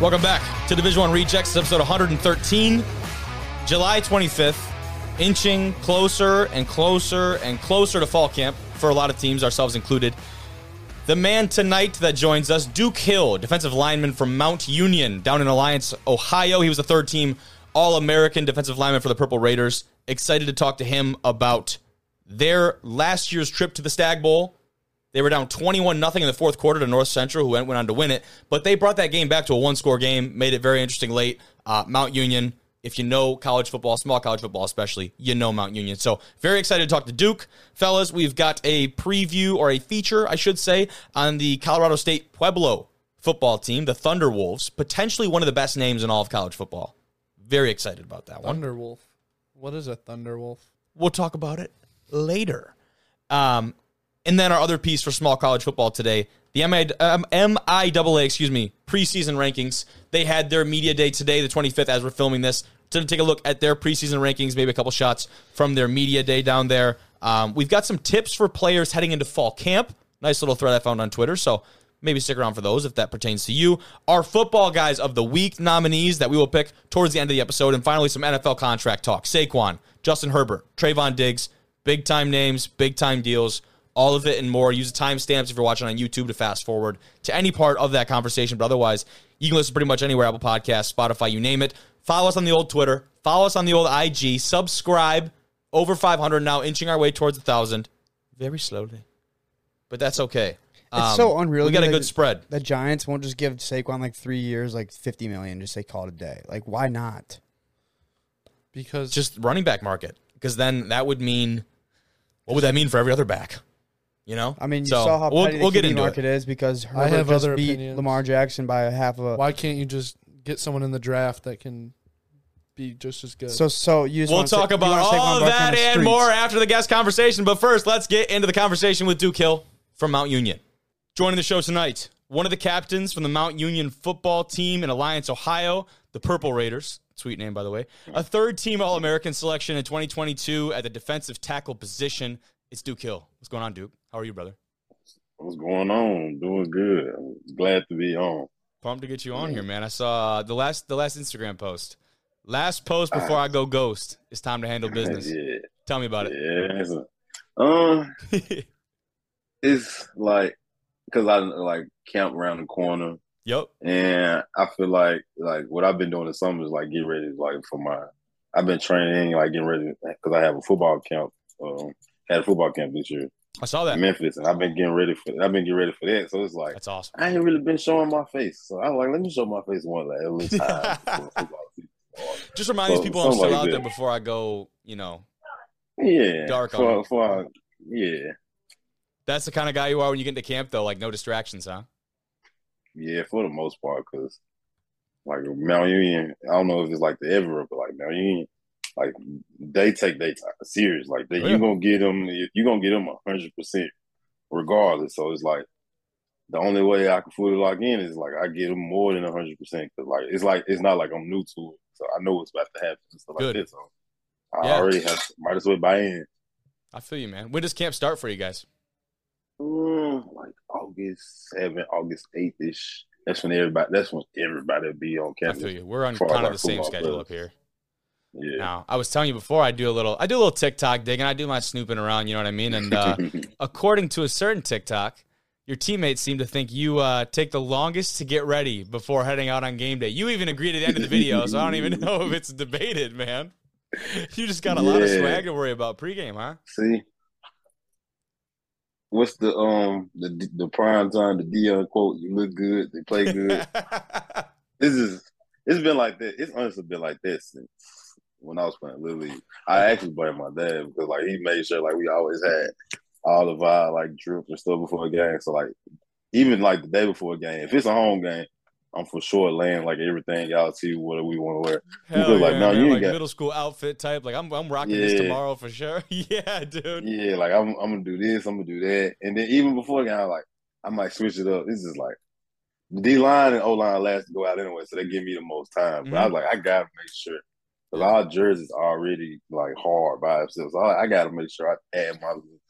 Welcome back to Division One Rejects, episode 113, July 25th, inching closer and closer and closer to fall camp for a lot of teams, ourselves included. The man tonight that joins us, Duke Hill, defensive lineman from Mount Union down in Alliance, Ohio. He was a third team All American defensive lineman for the Purple Raiders. Excited to talk to him about their last year's trip to the Stagg Bowl. They were down 21 nothing in the fourth quarter to North Central, who went, went on to win it. But they brought that game back to a one score game, made it very interesting late. Uh, Mount Union, if you know college football, small college football especially, you know Mount Union. So very excited to talk to Duke. Fellas, we've got a preview or a feature, I should say, on the Colorado State Pueblo football team, the Thunderwolves, potentially one of the best names in all of college football. Very excited about that one. Thunderwolf. What is a Thunderwolf? We'll talk about it later. Um, and then our other piece for small college football today, the MI, um, MIAA, excuse me, preseason rankings. They had their media day today, the 25th, as we're filming this, to take a look at their preseason rankings, maybe a couple shots from their media day down there. Um, we've got some tips for players heading into fall camp. Nice little thread I found on Twitter. So maybe stick around for those if that pertains to you. Our football guys of the week nominees that we will pick towards the end of the episode. And finally, some NFL contract talk. Saquon, Justin Herbert, Trevon Diggs, big time names, big time deals all of it and more. Use the timestamps if you're watching on YouTube to fast forward to any part of that conversation. But otherwise, you can listen pretty much anywhere Apple Podcasts, Spotify, you name it. Follow us on the old Twitter. Follow us on the old IG. Subscribe. Over 500 now, inching our way towards a 1,000. Very slowly. But that's okay. It's Um, so unreal. We got a that good spread. The Giants won't just give Saquon like three years, like fifty million, just say call it a day. Like, why not? Because Just running back market. Because then that would mean, what would that mean for every other back? You know? I mean, you So, saw how we'll, petty we'll the get into market it. is because Herbert I have just other beat opinions. Lamar Jackson by a half of a. why can't you just get someone in the draft that can be just as good? So, so you just We'll wanna say- talk you about all of that and more after the guest conversation. But first, let's get into the conversation with Duke Hill from Mount Union. Joining the show tonight, one of the captains from the Mount Union football team in Alliance, Ohio, the Purple Raiders. Sweet name, by the way. A third team All American selection in 2022 at the defensive tackle position. It's Duke Hill. What's going on, Duke? How are you, brother? What's going on? Doing good. I'm glad to be on. Pumped to get you on here, man. I saw the last the last Instagram post. Last post before I go ghost. It's time to handle business. Yeah, Tell me about it. yeah. It's um, it's like because I like camp around the corner, yep. and I feel like like what I've been doing this summer is like get ready like for my. I've been training like getting ready because I have a football camp. Um, had a football camp this year I saw in that. Memphis, and I've been getting ready for. That. I've been getting ready for that. So it's like That's awesome. I ain't really been showing my face. So I'm like, let me show my face one like at time before football season starts. Just remind these people I'm still like out there before I go, you know. Yeah, Dark on for, for yeah, That's the kind of guy you are when you get into camp, though. Like, no distractions, huh? yeah, for the most part, because like Mount Union, I don't know if it's like the Everett, but like Mount Union, like they take they time serious. Like they, yeah. you gonna get them, you gonna get them hundred percent regardless. So it's like the only way I can fully lock in is like I get them more than hundred percent because like it's like it's not like I'm new to it, so I know what's about to happen and stuff Good. like this. So I Yeah. already have might as well buy in. I feel you, man. When does camp start for you guys? Mm, like August seventh, August eighth ish. That's when everybody. That's when everybody will be on campus. I feel you. We're on kind of the same schedule up here. Yeah. Now, I was telling you before, I do a little, I do a little TikTok digging. I do my snooping around. You know what I mean? And uh, according to a certain TikTok, your teammates seem to think you uh, take the longest to get ready before heading out on game day. You even agreed at the end of the video, so I don't even know if it's debated, man. You just got a lot of Yeah. swag to worry about pregame, huh? See, what's the um the the prime time the Deion quote? You look good. They play good. this is it's been like that. It's honestly been like this since when I was playing Little League. I actually blame my dad because like he made sure like we always had all of our like drips and stuff before a game. So like even like the day before a game, if it's a home game, I'm for sure laying like everything out to what we want to wear. Hell like, yeah, now man. you like got- middle school outfit type. Like I'm, I'm rocking this tomorrow for sure. yeah, dude. Yeah, like I'm I'm gonna do this, I'm gonna do that, and then even before game, I'm like I might switch it up. This is like the D line and O line last to go out anyway, so they give me the most time. But mm-hmm. I was like, I gotta make sure because our jerseys already like hard by themselves. So I, I gotta make sure I add my little,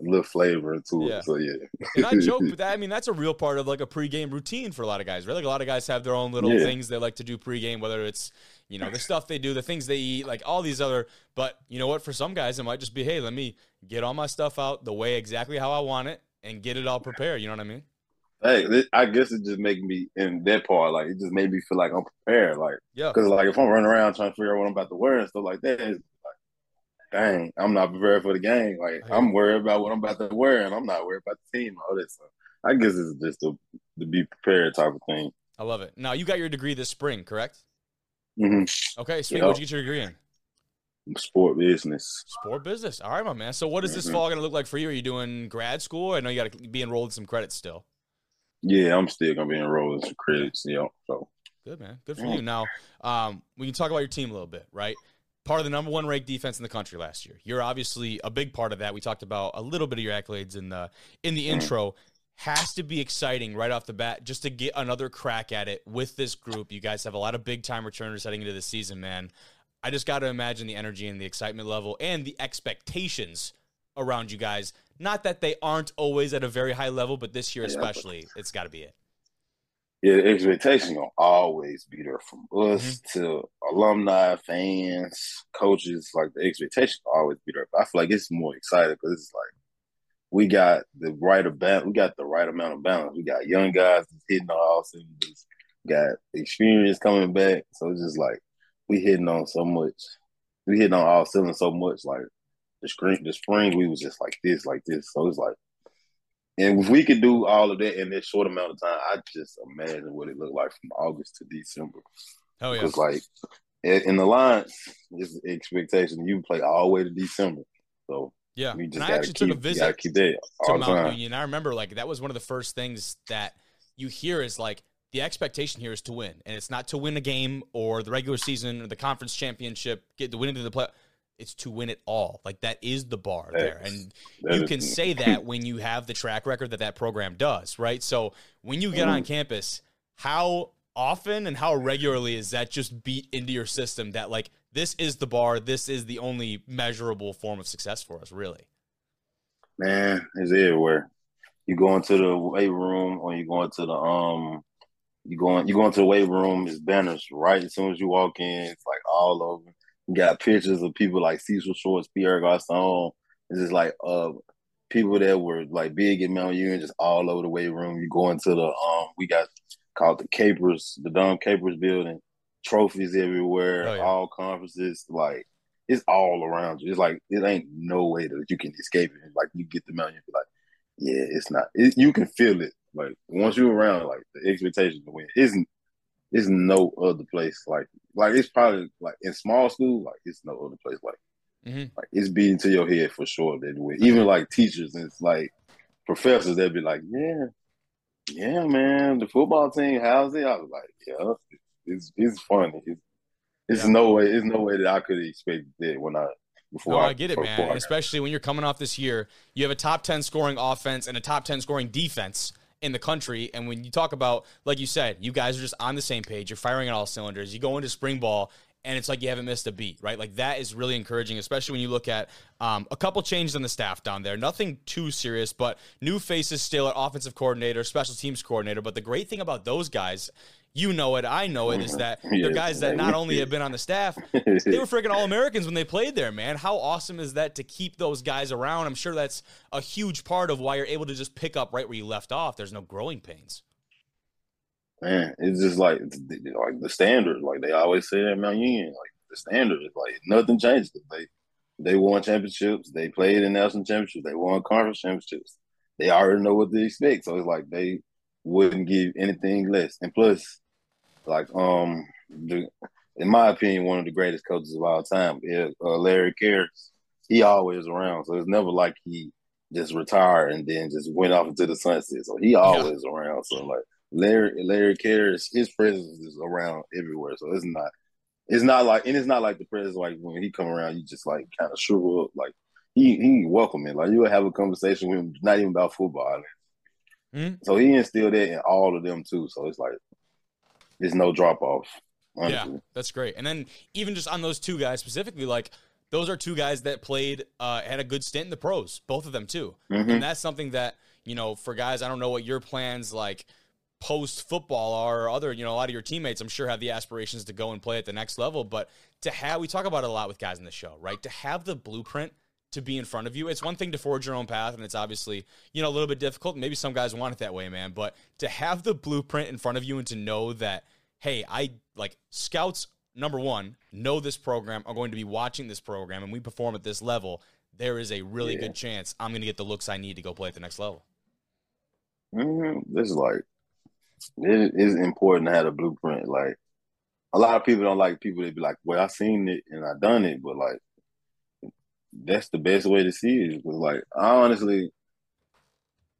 little flavor into Yeah. it. So yeah, And I joke with that. I mean, that's a real part of like a pregame routine for a lot of guys, right? Like a lot of guys have their own little Yeah. things they like to do pregame, whether it's, you know, the stuff they do, the things they eat, like all these other. But you know what? For some guys, it might just be, hey, let me get all my stuff out the way exactly how I want it and get it all prepared. You know what I mean? Hey, I guess it just make me in that part like it just made me feel like I'm prepared. Like Yeah. because like if I'm running around trying to figure out what I'm about to wear and stuff like that, it's like, dang, I'm not prepared for the game. Like Yeah. I'm worried about what I'm about to wear, and I'm not worried about the team. All that stuff. I guess it's just a to be prepared type of thing. I love it. Now, you got your degree this spring, correct? Mm-hmm. Okay, sweet. Yeah. What'd you get your degree in? Sport business. Sport business. All right, my man. So, what is this Mhm. fall going to look like for you? Are you doing grad school? I know you got to be enrolled in some credits still. Yeah, I'm still gonna be enrolled in some credits. You know, so Good man. Good for Yeah. you. Now, um, we can talk about your team a little bit, right? Part of the number one ranked defense in the country last year. You're obviously a big part of that. We talked about a little bit of your accolades in the in the Mhm. intro. Has to be exciting right off the bat just to get another crack at it with this group. You guys have a lot of big time returners heading into the season, man. I just got to imagine the energy and the excitement level and the expectations around you guys. Not that they aren't always at a very high level, but this year especially, it's got to be it. yeah, the expectation gonna always be there from us Mm-hmm. to alumni, fans, coaches. Like the expectation will always be there. But I feel like it's more exciting because it's like we got the right balance. We got the right amount of balance. We got young guys that's hitting on all cylinders. Got experience coming back. So it's just like we hitting on so much. We hitting on all cylinders so much. Like the spring, the spring we was just like this, like this. So it's like. And if we could do all of that in this short amount of time, I just imagine what it looked like from August to December. Oh yeah. Because like in the lines, it's expectation you play all the way to December. So Yeah. we And just I actually keep, took a visit gotta keep that to Mount time. Union. I remember like that was one of the first things that you hear is like the expectation here is to win, and it's not to win a game or the regular season or the conference championship, get to win into the play. It's to win it all. Like that is the bar there, and you is- can say that when you have the track record that that program does, right? So when you get on campus, how often and how regularly is that just beat into your system that like this is the bar, this is the only measurable form of success for us, really? Man, it's everywhere. You go into the weight room or you go into the um you going you go into the weight room, it's banners right as soon as you walk in, it's like all over. You got pictures of people like Cecil Shorts, Pierre Garcon. It's just like uh people that were like big in Mount Union, just all over the weight room. You go into the um we got called the Capers, the Dumb Capers building, trophies everywhere, Oh, yeah. all conferences, like it's all around you. It's like it ain't no way that you can escape it. Like you get the Mount Union, be like, yeah, it's not. It, you can feel it. Like once you're around, like the expectation to win isn't. It's no other place like like it's probably like in small school like it's no other place like mm-hmm. like it's beating to your head for sure that way. Even like teachers and it's like professors they'd be like yeah yeah man the football team how's it I was like yeah it's it's funny it's, it's Yeah. no way it's no way that I could expect that when I before No, I, I get it, man. I- especially when you're coming off this year, you have a top 10 scoring offense and a top 10 scoring defense in the country. And when you talk about, like you said, you guys are just on the same page. You're firing on all cylinders. You go into spring ball, and it's like you haven't missed a beat, right? Like that is really encouraging, especially when you look at um, a couple changes on the staff down there. Nothing too serious, but new faces still at offensive coordinator, special teams coordinator. But the great thing about those guys, you know it, I know it, is that they're guys that not only have been on the staff, they were freaking all Americans when they played there, man. How awesome is that to keep those guys around? I'm sure that's a huge part of why you're able to just pick up right where you left off. There's no growing pains. Man, it's just like the- like the standard. Like they always say at Mount Union, like the standard is like nothing changed. They they won championships. They played in national championships. They won conference championships. They already know what to expect. So it's like they wouldn't give anything less. And plus, like um, the, in my opinion, one of the greatest coaches of all time, yeah, uh, Larry Kehres. He always around. So it's never like he just retired and then just went off into the sunset. So he always around. So like. Larry Larry Kehres, his presence is around everywhere. So it's not it's not like and it's not like the presence like when he come around, you just like kind of shrivel up. Like he he welcoming. Like you would have a conversation with him, not even about football. Mhm. So he instilled that in all of them too. So it's like there's no drop off. Yeah, that's great. And then even just on those two guys specifically, like those are two guys that played uh, had a good stint in the pros, both of them too. Mhm. And that's something that you know for guys. I don't know what your plans like post football are or other you know a lot of your teammates i'm sure have the aspirations to go and play at the next level but to have we talk about it a lot with guys in the show right to have the blueprint to be in front of you it's one thing to forge your own path and it's obviously you know a little bit difficult maybe some guys want it that way man but to have the blueprint in front of you and to know that hey i like scouts number one know this program are going to be watching this program and we perform at this level there is a really Yeah. good chance i'm going to get the looks i need to go play at the next level Mhm. This is like it is important to have a blueprint. Like a lot of people don't like people that be like, "Well, I seen it and I done it," but like that's the best way to see it. Because like I honestly,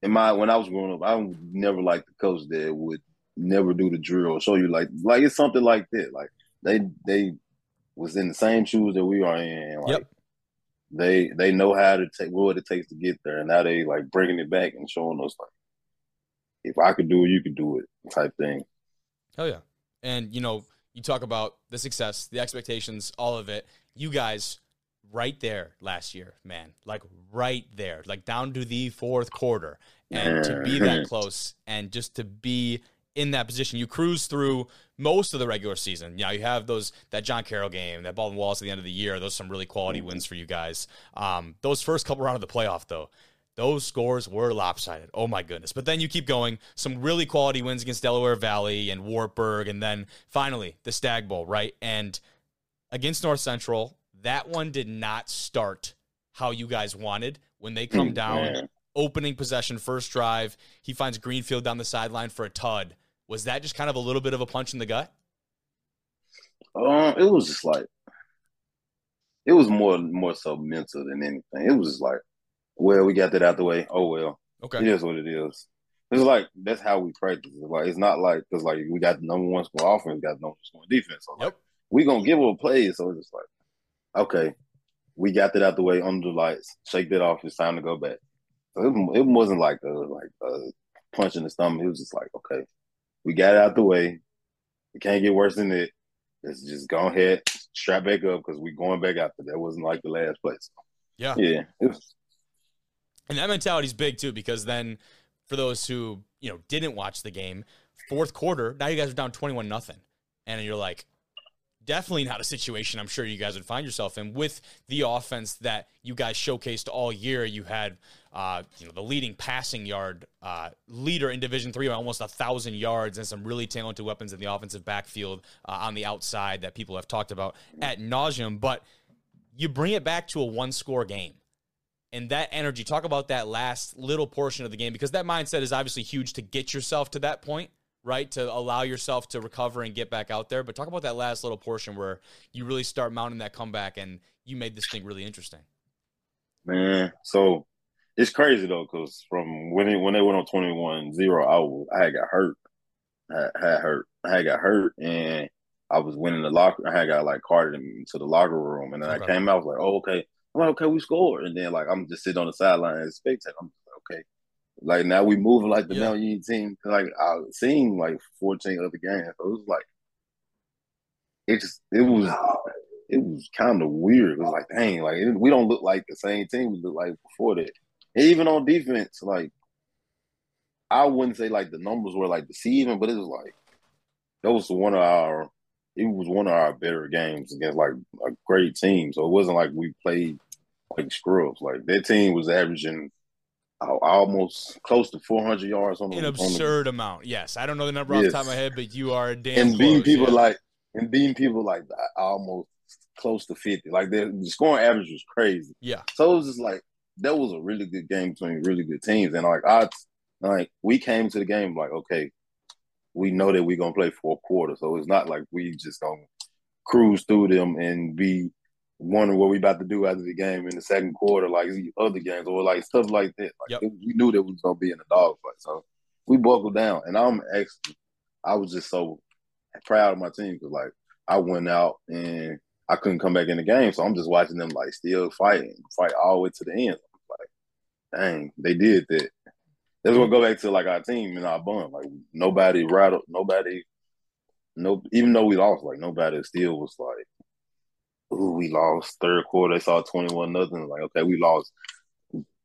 in my when I was growing up, I never like the coach that would never do the drill or show you like like it's something like that. Like they they was in the same shoes that we are in. Like, Yep. They they know how to take what it takes to get there, and now they like bringing it back and showing us like if I could do it, you could do it type thing. Hell yeah. And you know, you talk about the success, the expectations, all of it. You guys right there last year, man. Like right there. Like down to the fourth quarter. And to be that close and just to be in that position. You cruise through most of the regular season. You know, you have those that John Carroll game, that Baldwin Wallace at the end of the year. Those are some really quality wins for you guys. Um, those first couple round of the playoff though, those scores were lopsided. Oh my goodness. But then you keep going. Some really quality wins against Delaware Valley and Wartburg. And then finally the Stagg Bowl, right? And against North Central, that one did not start how you guys wanted. When they come Mm, down, opening possession, first drive, he finds Greenfield down the sideline for a tud. Was that just kind of a little bit of a punch in the gut? Um, it was just like it was more more so mental than anything. It was just like, well, we got that out the way. Oh well, Okay. it is what it is. It's like that's how we practice. It's like it's not like because like we got the number one score offense, got the number one score defense. So like, Yep. we gonna give them a play. So it's just like, okay, we got that out the way under the lights. Shake that off. It's time to go back. So it, it wasn't like a like a punch in the stomach. It was just like, okay, we got it out the way. It can't get worse than it. Let's just go ahead, strap back up because we're going back after that. wasn't like the last place. Yeah. Yeah. Was, And that mentality's big too, because then for those who, you know, didn't watch the game, fourth quarter, now you guys are down 21 nothing. And you're like, definitely not a situation I'm sure you guys would find yourself in with the offense that you guys showcased all year. You had, uh, you know, the leading passing yard uh, leader in Division Three, almost a thousand yards, and some really talented weapons in the offensive backfield uh, on the outside that people have talked about at nauseum. But you bring it back to a one-score game and that energy talk about that last little portion of the game because that mindset is obviously huge to get yourself to that point right to allow yourself to recover and get back out there but talk about that last little portion where you really start mounting that comeback and you made this thing really interesting man. So it's crazy though, because from when they when they went on 21-0, I was I had got hurt. I had, had hurt. I had got hurt and I was winning the locker. I had got like carted into the locker room, and then Okay. I came out I was like, "Oh, okay." I'm like, "Okay, we scored," and then like I'm just sitting on the sideline and spectating. I'm like, "Okay." Like now we moving like the Yeah. Mount Union team. Like I've seen like 14 other games, so it was like it just it was it was kind of weird. It was like, dang, like it, we don't look like the same team we looked like before that. And even on defense, like I wouldn't say like the numbers were like deceiving, but it was like that was one of our it was one of our better games against like a great team. So it wasn't like we played like scrubs. Like that team was averaging almost close to 400 yards on the an on the- absurd amount yes i don't know the number off the top of my head but you are a damn and beating close, people yeah. like and beating people like almost close to 50. Like the the scoring average was crazy. yeah So it was just like that was a really good game between really good teams. And like I like we came to the game like, okay, we know that we're gonna play for a quarter. So it's not like we just gonna cruise through them and be wondering what we about to do after the game in the second quarter, like the other games, or like stuff like that. Like Yep. we knew that we was gonna be in a dogfight. So we buckled down. And I'm actually I was just so proud of my team because like I went out and I couldn't come back in the game, so I'm just watching them like still fighting, fight all the way to the end. Like, dang, they did that. That's what go back to like our team and our bond. Like nobody rattled, nobody, no. Even though we lost, like nobody still was like ooh, we lost third quarter. They saw twenty one nothing. Like, okay, we lost.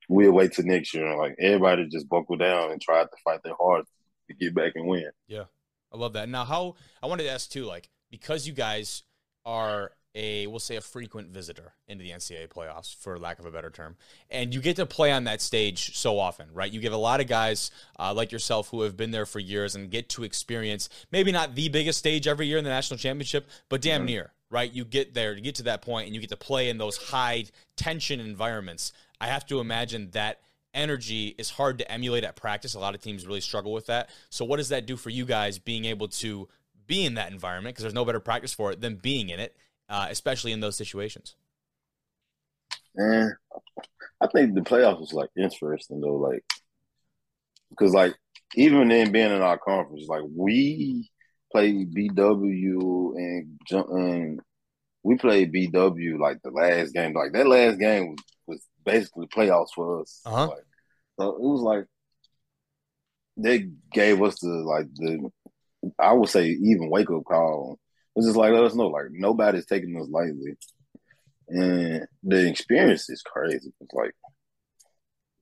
We'll wait till next year. Like everybody just buckled down and tried to fight their hardest to get back and win. Yeah, I love that. Now, how I wanted to ask too, like because you guys are a we'll say a frequent visitor into the NCAA playoffs, for lack of a better term, and you get to play on that stage so often, right? You get a lot of guys uh, like yourself who have been there for years and get to experience maybe not the biggest stage every year in the national championship, but damn Mhm. near, right? You get there, you get to that point, and you get to play in those high tension environments. I have to imagine that energy is hard to emulate at practice. A lot of teams really struggle with that. So, what does that do for you guys being able to be in that environment? Because there's no better practice for it than being in it, uh, especially in those situations. And I think the playoffs was like interesting though, like because like even in being in our conference, like we played BW and and we played BW like the last game. Like that last game was, was basically playoffs for us. Uh-huh. Like, so it was like they gave us the like the I would say even wake up call. It was just like let us know like nobody's taking us lightly. And the experience is crazy. It's like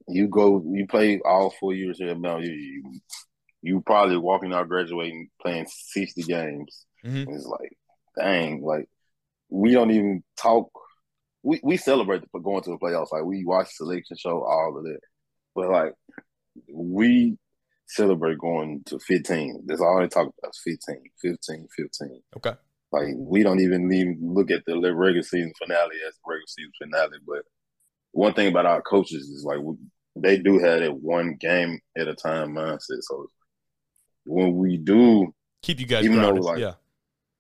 you go, you play all four years here. Now you, you, you probably walking out, graduating, playing sixty games. Mhm. It's like, dang, like we don't even talk. We we celebrate the, going to the playoffs. Like we watch selection show, all of that. But like we celebrate going to 15. That's all they talk about is 15, 15, 15. Okay. Like we don't even even look at the regular season finale as the regular season finale. But one thing about our coaches is like we, they do have that one game at a time mindset. So when we do, Keep you guys Even though, grounded. like, yeah.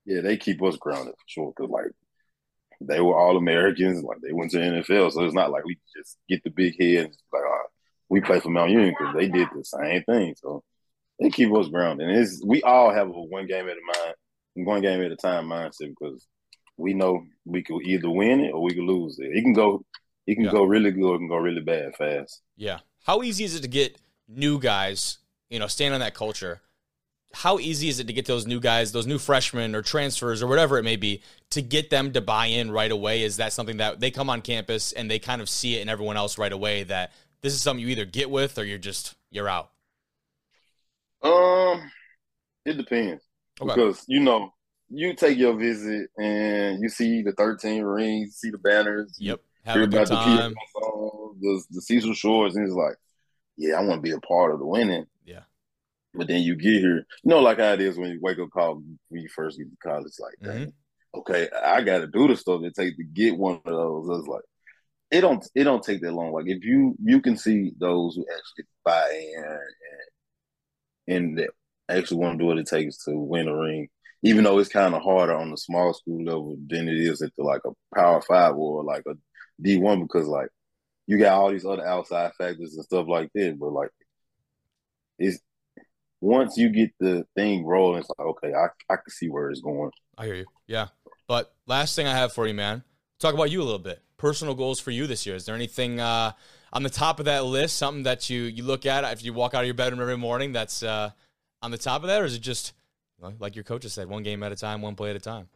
yeah, they keep us grounded for sure. Cause like they were all Americans, like they went to NFL, so it's not like we just get the big head and like, oh, we play for Mount Union because they did the same thing. So they keep us grounded, and it's we all have a one game at a mind, one game at a time mindset because we know we could either win it or we could lose it. It can go, it can Yeah. go really good, it can go really bad fast. Yeah. How easy is it to get new guys, you know, stand on that culture? How easy is it to get those new guys, those new freshmen or transfers or whatever it may be, to get them to buy in right away? Is that something that they come on campus and they kind of see it in everyone else right away that this is something you either get with or you're just you're out? Um, it depends Okay. because you know you take your visit and you see the thirteen rings, see the banners, Yep. Have hear a good about the time. Song, the the Cecil Shorts, and it's like, yeah, I want to be a part of the winning. But then you get here, you know, like how it is when you wake up call when you first get to college. Like, Mm-hmm. okay, I got to do the stuff it takes to get one of those. It's like it don't it don't take that long. Like if you you can see those who actually buy in and and actually want to do what it takes to win a ring, even though it's kind of harder on the small school level than it is at the like a Power Five or like a D one because like you got all these other outside factors and stuff like that. But like it's once you get the thing rolling, it's like okay, I I can see where it's going. I hear you. Yeah. But last thing I have for you, man, talk about you a little bit. Personal goals for you this year. Is there anything uh, on the top of that list, something that you you look at if you walk out of your bedroom every morning that's uh, on the top of that, or is it just like your coaches said, one game at a time, one play at a time?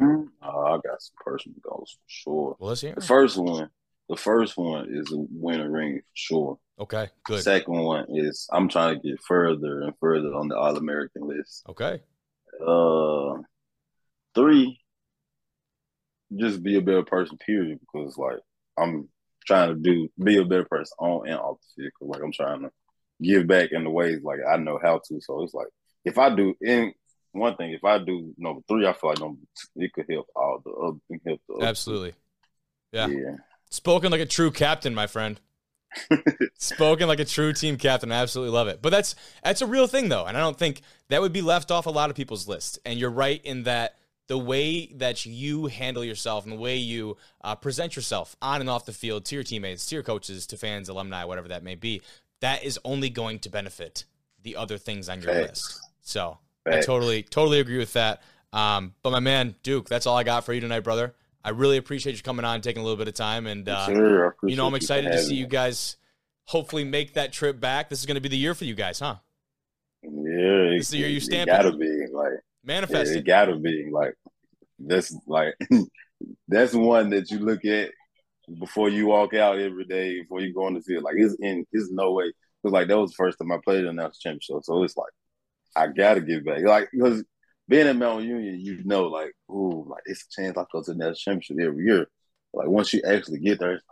Uh, I got some personal goals for sure. Well, let's hear. The it. first one, the first one is a win a ring for sure. Okay, good. Second one is I'm trying to get further and further on the All American list. Okay, Uh, three, just be a better person. Period. Because like I'm trying to do be a better person on and off the field. like I'm trying to give back in the ways like I know how to. So it's like if I do in one thing, if I do number three, I feel like number two, it could help all the other. Help the other absolutely. Yeah. Yeah. Spoken like a true captain, my friend. Spoken like a true team captain. I absolutely love it. But that's that's a real thing though, and I don't think that would be left off a lot of people's list. And you're right in that the way that you handle yourself and the way you uh, present yourself on and off the field to your teammates, to your coaches, to fans, alumni, whatever that may be, that is only going to benefit the other things on your Facts. list. So I totally totally agree with that. Um, but my man Duke, that's all I got for you tonight, brother. I really appreciate you coming on, and taking a little bit of time, and uh, you know, I'm excited to see you guys hopefully make that trip back. This is going to be the year for you guys, huh? Yeah, This is the year you stamp it it. gotta be like Manifest it it. gotta be like that's like that's one that you look at before you walk out every day, before you go on the field. Like it's in it's no way. Because like that was the first time I played in that championship. So it's like I gotta give back. Like because being in Mount Union, you know, like, ooh, like it's a chance I go to the national championship every year. Like once you actually get there, it's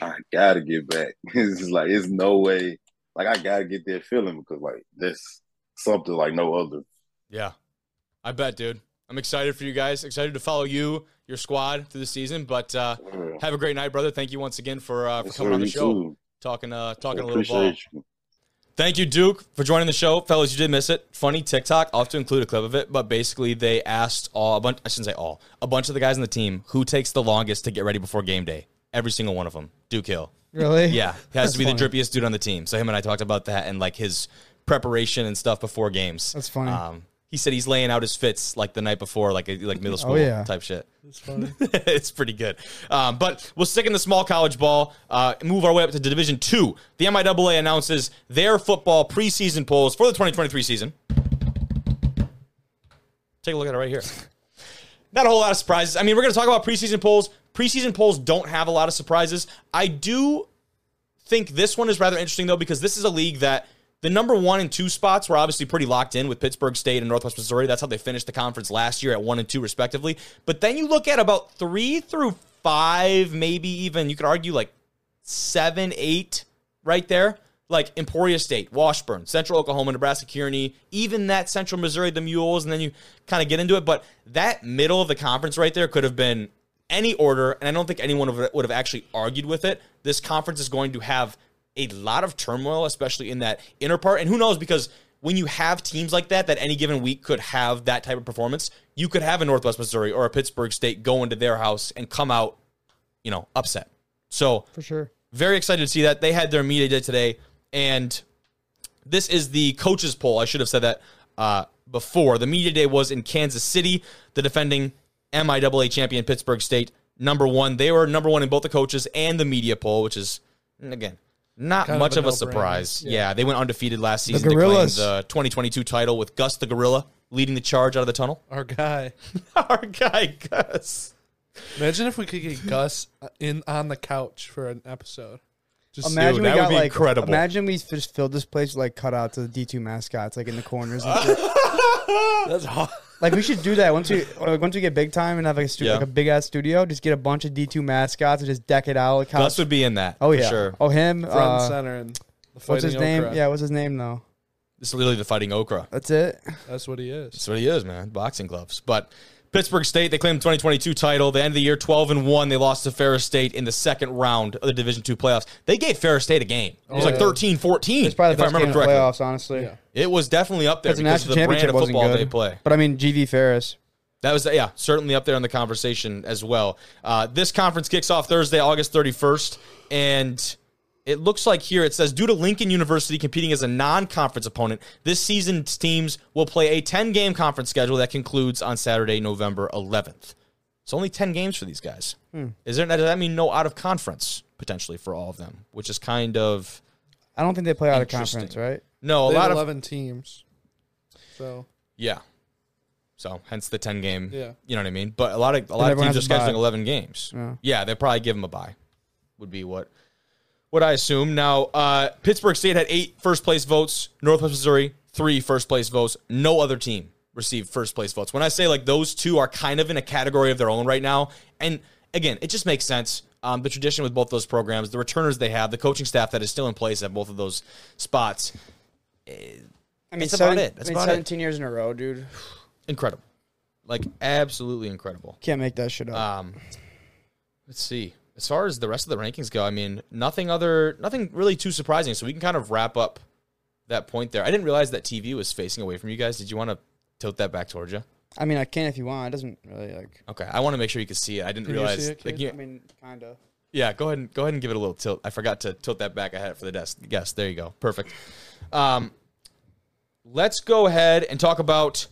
like I gotta get back. it's just like it's no way. Like I gotta get that feeling because like that's something like no other. Yeah. I bet, dude. I'm excited for you guys. Excited to follow you, your squad through the season. But uh, Yeah. have a great night, brother. Thank you once again for uh, for Yes, coming sir, on the show, too. talking uh, talking a little ball. You. Thank you, Duke, for joining the show, fellas. You did miss it. Funny TikTok. I'll have to include a clip of it, but basically they asked all a bunch. I shouldn't say all. A bunch of the guys on the team who takes the longest to get ready before game day. Every single one of them. Duke Hill. Really? Yeah, he has to be That's the drippiest dude on the team. So him and I talked about that and like his preparation and stuff before games. That's funny. Um, he said he's laying out his fits like the night before, like like middle school Oh, yeah. type shit. It's funny. it's pretty good. Um, but we'll stick in the small college ball, uh, move our way up to Division Two. The MIAA announces their football preseason polls for the 2023 season. Take a look at it right here. Not a whole lot of surprises. I mean, we're going to talk about preseason polls. Preseason polls don't have a lot of surprises. I do think this one is rather interesting though because this is a league that the number one and two spots were obviously pretty locked in with Pittsburg State and Northwest Missouri. That's how they finished the conference last year at one and two respectively. But then you look at about three through five, maybe even you could argue like seven, eight, right there. Like Emporia State, Washburn, Central Oklahoma, Nebraska, Kearney, even that Central Missouri, the Mules, and then you kind of get into it. But that middle of the conference right there could have been any order, and I don't think anyone would have actually argued with it. This conference is going to have a lot of turmoil, especially in that inner part. And who knows, because when you have teams like that, that any given week could have that type of performance, you could have a Northwest Missouri or a Pittsburg State go into their house and come out, you know, upset. So For sure. very excited to see that. They had their media day today, and this is the coaches poll. I should have said that uh, before. The media day was in Kansas City. The defending MIAA champion Pittsburg State, number one. They were number one in both the coaches and the media poll, which is again not Kind of much a of a, surprise. Yeah. Yeah. they went undefeated last season. They Gorillas. claimed the 2022 title with Gus the Gorilla leading the charge out of the tunnel. Our guy. Our guy Gus. Imagine if we could get Gus uh, in on the couch for an episode. Just Imagine that we would got be like incredible. Imagine we just filled this place with like cutouts of the D two mascots like in the corners. And shit. that's hot. Like we should do that once we like, once we get big time and have like a stu- Yeah. like a big ass studio. Just get a bunch of D two mascots and just deck it out. Like how, Gus would be in that. oh for yeah. sure. Oh him. Front Uh, and center and the what's fighting his name? okra. Yeah. What's his name though? This is literally the fighting okra. That's it. That's what he is. That's what he is, man. Boxing gloves. But Pittsburg State, they claimed the 2022 title. The end of the year 12 and 1. They lost to Ferris State in the second round of the Division two playoffs. They gave Ferris State a game. It was like Yeah. 13 14. It's probably if the I best game remember in the correctly. playoffs, honestly. Yeah. It was definitely up there Because the because the brand of wasn't football good. they play. But I mean, GV Ferris. That was, yeah, certainly up there in the conversation as well. Uh, this conference kicks off Thursday, August 31st. And it looks like here it says due to Lincoln University competing as a non conference opponent, this season's teams will play a 10 game conference schedule that concludes on Saturday, November 11th. It's only 10 games for these guys. Hmm. Is there, does that mean no out of conference potentially for all of them, which is kind of. I don't think they play out of conference, right? No, a lot have of. 11 teams. So, Yeah. So hence the 10 game. Yeah. You know what I mean? But a lot of a lot of teams are has a scheduling 11 games. Yeah. Yeah, they probably give them a bye. Would be what what I assume. Now, uh, Pittsburg State had eight first place votes. Northwest Missouri three first place votes. No other team received first place votes. When I say like those two are kind of in a category of their own right now, and again, it just makes sense. Um, the tradition with both those programs, the returners they have, the coaching staff that is still in place at both of those spots, I mean, That's seven, about it. That's I mean, about it. 17 years in a row, dude. incredible, like absolutely incredible. Can't make that shit up. Um, let's see. As far as the rest of the rankings go, I mean, nothing other, nothing really too surprising. So we can kind of wrap up that point there. I didn't realize that TV was facing away from you guys. Did you want to tilt that back towards you? I mean, I can if you want. It doesn't really like. Okay, I want to make sure you can see it. I didn't Can you realize. see it, like, kid? you- I mean, kind of. yeah, go ahead and go ahead and give it a little tilt. I forgot to tilt that back. I had it for the desk. Yes, there you go. Perfect. Um, let's go ahead and talk about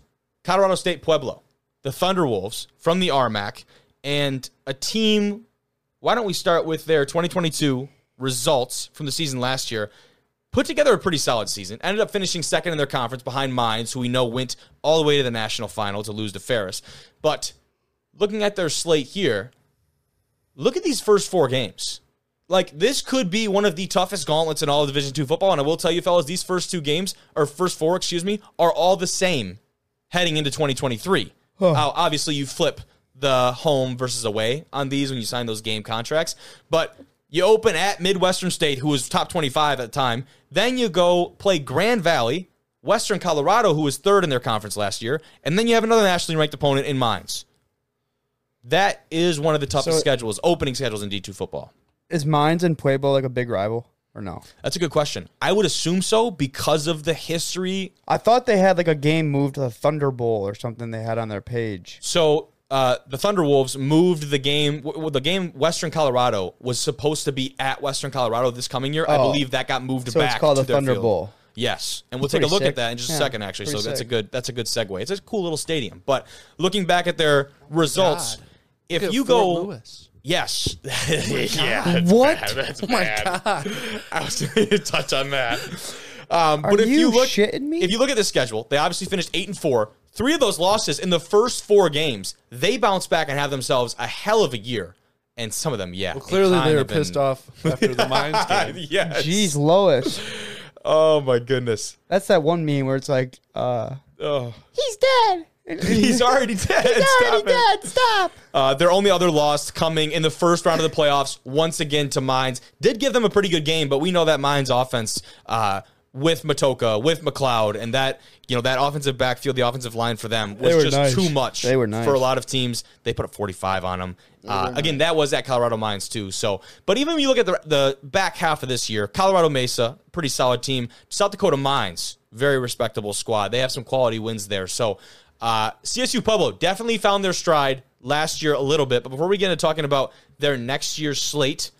Colorado State Pueblo, the Thunderwolves from the RMAC, and a team. Why don't we start with their 2022 results from the season last year? Put together a pretty solid season. Ended up finishing second in their conference behind Mines, who we know went all the way to the national final to lose to Ferris. But looking at their slate here, look at these first four games. Like this could be one of the toughest gauntlets in all of Division Two football, and I will tell you, fellas, these first two games or first four, excuse me, are all the same heading into 2023. Now, obviously, you flip the home versus away on these when you sign those game contracts, but you open at Midwestern State, who was top 25 at the time. Then you go play Grand Valley, Western Colorado, who was third in their conference last year, and then you have another nationally ranked opponent in Mines. That is one of the toughest So- schedules, opening schedules in D2 football. Is Mines and Pueblo like a big rival or no? That's a good question. I would assume so because of the history. I thought they had like a game moved to the Thunder Bowl or something they had on their page. So uh, the Thunderwolves moved the game. w- w- The game Western Colorado was supposed to be at Western Colorado this coming year. I Oh. believe that got moved So back. it's called to the their Thunder field. Bowl. Yes, and we'll take a pretty look sick. at that in just a Yeah, second. Actually, so pretty that's a sick. good that's a good segue. It's a cool little stadium. But looking back at their results, God. if Look at you Fort go, Lewis. yes, yeah, that's What? bad. That's Oh my bad. god. I was going to touch on that. Um, Are but if you, you look, shitting me? if you look at the schedule, they obviously finished eight and four. Three of those losses in the first four games, they bounce back and have themselves a hell of a year. And some of them, yeah, Well, clearly they were of been- pissed off after the Mines game. yes. Jeez, Lois. Oh my goodness. That's that one meme where it's like, uh, Oh. he's dead. He's already dead. Stop it. Stop. Uh, their only other loss coming in the first round of the playoffs, once again to Mines. Did give them a pretty good game, but we know that Mines offense uh, with Matocha, with McLeod, and that you know that offensive backfield, the offensive line for them was just nice. too much. They were nice. for a lot of teams. They put a 45 on them. Uh, again, that was at Colorado Mines too. So, but even when you look at the the back half of this year, Colorado Mesa, pretty solid team. South Dakota Mines, very respectable squad. They have some quality wins there. So. Uh, CSU Pueblo definitely found their stride last year a little bit. But before we get into talking about their next year's slate,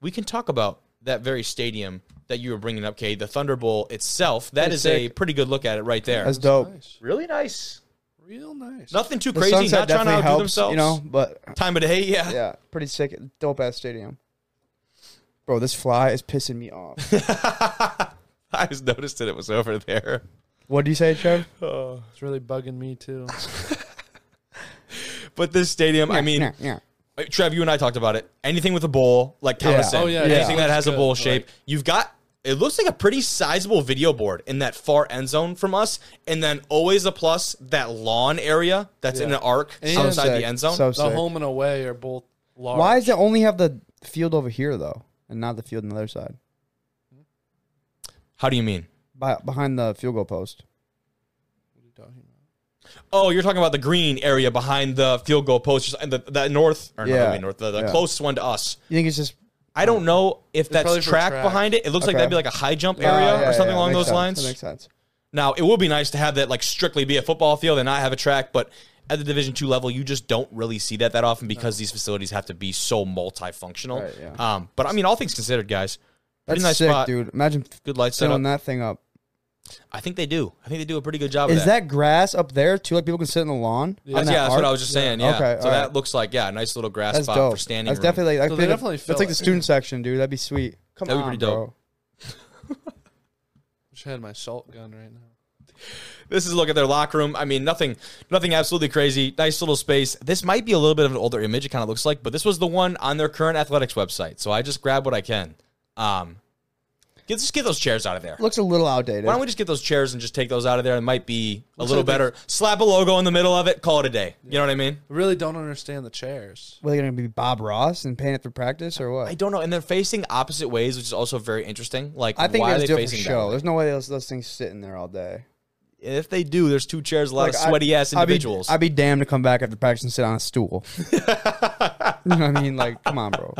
we can talk about that very stadium that you were bringing up, Cade, the Thunder Bowl itself. That Pretty is a pretty good look at it right there. That's dope. Nice. really nice. Real nice. Nothing too The crazy. sunset Not trying to definitely outdo helps, themselves. you know, but time of day, yeah. yeah, pretty sick, dope ass stadium. Bro, this fly is pissing me off. I just noticed that it was over there. what do you say, Trev? Oh, it's really bugging me too. But this stadium, I mean, yeah, yeah. Trev, you and I talked about it. Anything with a bowl, like count Yeah. us. Oh, yeah, yeah. Anything that Looks has a good. bowl Like- shape. You've got. It looks like a pretty sizable video board in that far end zone from us, and then always a plus that lawn area that's in an arc And- outside sick. the end zone. So The sick. home and away are both large. Why does it only have the field over here though, and not the field on the other side, How do you mean? By, behind the field goal post? What are you talking about? Oh, you're talking about the green area behind the field goal post, and the, the north or not Yeah. really north, the, the Yeah. closest one to us. You think it's just I don't know if probably that's for track, track. behind it. It looks like Okay. that'd be like a high jump area yeah, or something yeah, along makes those sense. lines. That makes sense. Now, it would be nice to have that like strictly be a football field and not have a track, but at the Division two level, you just don't really see that that often because these facilities have to be so multifunctional. Right, yeah. Um, but I mean, all things considered, guys, pretty That's nice sick, spot. dude. Imagine Good light filling that thing up. I think they do. I think they do a pretty good job. of Is that grass up there too? Like people can sit in the lawn. Yeah. That's, that yeah, that's what? I was just saying. Yeah. Okay, so all that right. looks like yeah, a nice little grass That's spot dope. for standing. That's room. definitely like So they think definitely that's like it. the student section, dude. That'd be sweet. Come That'd be on, pretty dope. bro. Wish I had my salt gun right now. This is a look at their locker room. I mean, nothing, nothing absolutely crazy. Nice little space. This might be a little bit of an older image. It kind of looks like, but this was the one on their current athletics website. So I just grab what I can. Um, get, just get those chairs out of there. Looks a little outdated. Why don't we just get those chairs and just take those out of there? It might be a Looks little like they- better. Slap a logo in the middle of it. Call it a day. You know what I mean? I really don't understand the chairs. Were they gonna be Bob Ross and paying it for practice or what? I don't know. And they're facing opposite ways, which is also very interesting. Like, I think why are they just do it for facing show. that way? There's no way those, those things sitting there all day. If they do, there's two chairs, a lot Like, of I- sweaty ass I'd be- individuals. I'd be, damned to come back after practice and sit on a stool. you know what I mean? Like, come on, bro.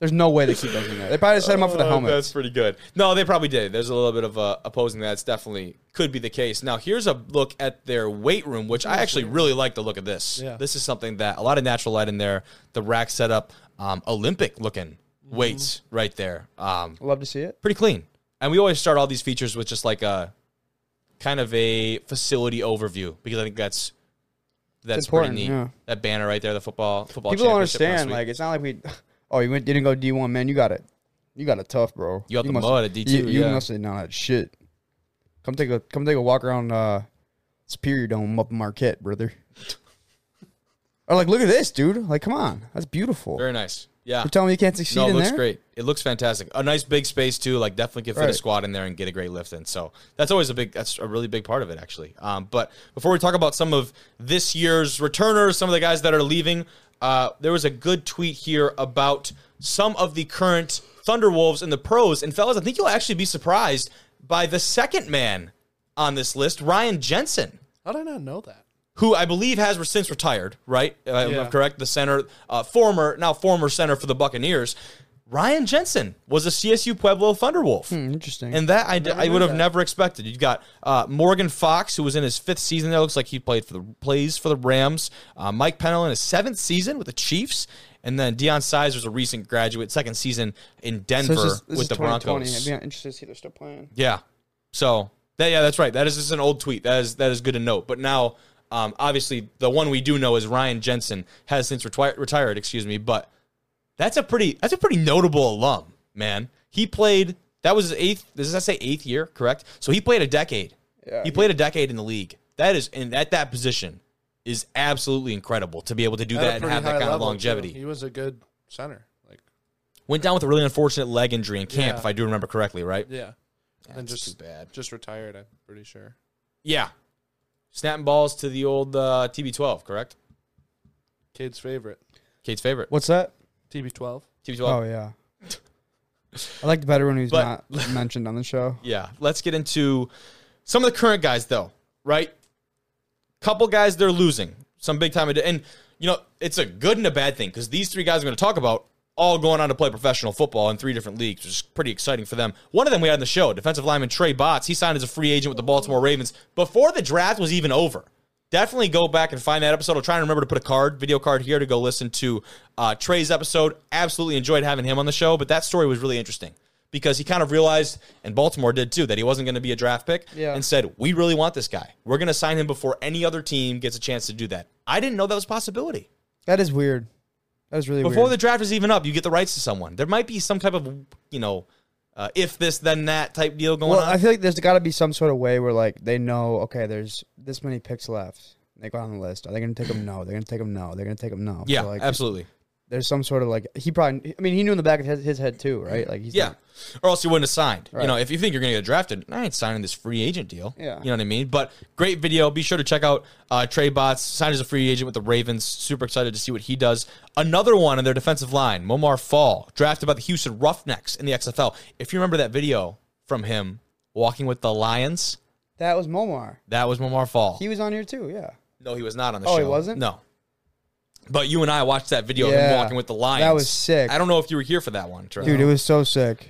There's no way they keep those in there. They probably set them up for the Oh, helmets. That's pretty good. No, they probably did. There's a little bit of uh, opposing that. It's definitely could be the case. Now, here's a look at their weight room, which I actually really like the look of this. Yeah. This is something that a lot of natural light in there. The rack set up, um, Olympic looking weights right there. Um, Love to see it. pretty clean. And we always start all these features with just like a kind of a facility overview because I think that's that's important, pretty neat. yeah. That banner right there, the football football. People don't championship, understand. Like, it's not like we. Oh, you went didn't go D one, man. You got it. You got it tough, bro. You got the must- mud at D2, You, you yeah. must have not had shit. Come take a come take a walk around uh, Superior Dome up in Marquette, brother. Or like, look at this, dude. Like, come on, that's beautiful. Very nice. Yeah. You're telling me you can't succeed No, it in looks there? great. It looks fantastic. A nice big space too. Like definitely can fit a Right. squad in there and get a great lift in. So that's always a big. That's a really big part of it actually. Um, but before we talk about some of this year's returners, some of the guys that are leaving, uh, there was a good tweet here about some of the current Thunderwolves in the pros. And fellas, I think you'll actually be surprised by the second man on this list, Ryan Jensen How did I not know that? who I believe has since retired, right? Yeah. correct? The center, uh, former, now former center for the Buccaneers. Ryan Jensen was a CSU Pueblo Thunderwolf. Hmm, interesting. And that I, d- I knew would have that. never expected. You've got uh, Morgan Fox, who was in his fifth season there. Looks like he played for the plays for the Rams. Uh, Mike Pennel in his seventh season with the Chiefs. And then Deyon Sizer's a recent graduate, second season in Denver So this is- this with is the Broncos. I'd be interested to see if they're still playing. Yeah. So that, yeah, that's right. That is just an old tweet. That is that is good to note. But now, um, obviously, the one we do know is Ryan Jensen has since retwi- retired. Excuse me, but that's a pretty that's a pretty notable alum, man. He played. That was his eighth. Does that say eighth year? Correct. So he played a decade. Yeah. He played a decade in the league. That is, and at that position, is absolutely incredible to be able to do that and have that kind of level, too. longevity. He was a good center. Like, Went down with a really unfortunate leg injury in camp, Yeah. if I do remember correctly, right? yeah, and just too bad. just retired. I'm pretty sure. Yeah. Snapping balls to the old uh, TB12, correct? Kate's favorite. Kate's favorite. What's that? TB12. TB12. Oh yeah. I liked better when he was But- not mentioned on the show. Yeah. Let's get into some of the current guys, though, right? Couple guys they're losing. Some big time. And, you know, it's a good and a bad thing because these three guys I'm going to talk about all going on to play professional football in three different leagues, which is pretty exciting for them. One of them we had on the show, defensive lineman Trey Botts. He signed as a free agent with the Baltimore Ravens before the draft was even over. Definitely go back and find that episode. I'll try and remember to put a card, video card here to go listen to uh, Trey's episode. Absolutely enjoyed having him on the show, but that story was really interesting because he kind of realized, and Baltimore did too, that he wasn't going to be a draft pick Yeah. and said, We really want this guy. We're going to sign him before any other team gets a chance to do that. I didn't know that was a possibility. That is weird. That was really Before the draft is even up, you get the rights to someone. There might be some type of, you know, uh, if this then that type deal going on. well, on. I feel like there's got to be some sort of way where like they know, okay, there's this many picks left. They go on the list. Are they going to take them? No. They're going to take them. No. They're going to take them. No. yeah, So, like, absolutely. There's some sort of like he probably. I mean, he knew in the back of his, his head too, right? Like he's Yeah. like, Or else he wouldn't have signed. You know, if you think you're going to get drafted, I ain't signing this free agent deal. Yeah. You know what I mean? But great video. Be sure to check out uh, Trey Botts, signed as a free agent with the Ravens. Super excited to see what he does. Another one in their defensive line, Momar Fall, drafted by the Houston Roughnecks in the XFL. If you remember that video from him walking with the Lions, that was Momar. that was Momar Fall. He was on here too. Yeah. no, he was not on the Oh, show. he wasn't? No. But you and I watched that video of him Yeah. walking with the Lions. That was sick. I don't know if you were here for that one, Trey. Dude, it was so sick.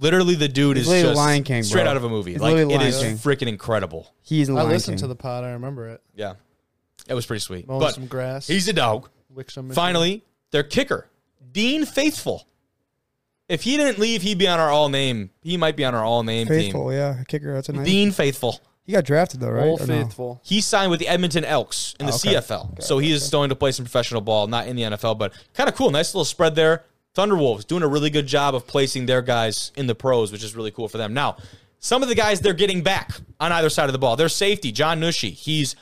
Literally, the dude He's is literally just Lion King, straight out of a movie. He's like it literally is King. freaking incredible. He's the I Lion listened King. to the pod. I remember it. Yeah, it was pretty sweet. Mowing but some grass. he's a dog. Wixom, Michigan. Finally, their kicker, Dean Faithful. If he didn't leave, he'd be on our all name. He might be on our all name Faithful, team. yeah, kicker. That's a nice. Dean Faithful. He got drafted though, right? Old Or no? faithful. He signed with the Edmonton Elks in the Oh, okay. CFL. so he is going to play some professional ball, not in the NFL, but kind of cool. Nice little spread there. Thunderwolves doing a really good job of placing their guys in the pros, which is really cool for them. Now, some of the guys they're getting back on either side of the ball. Their safety, John Nushi, he's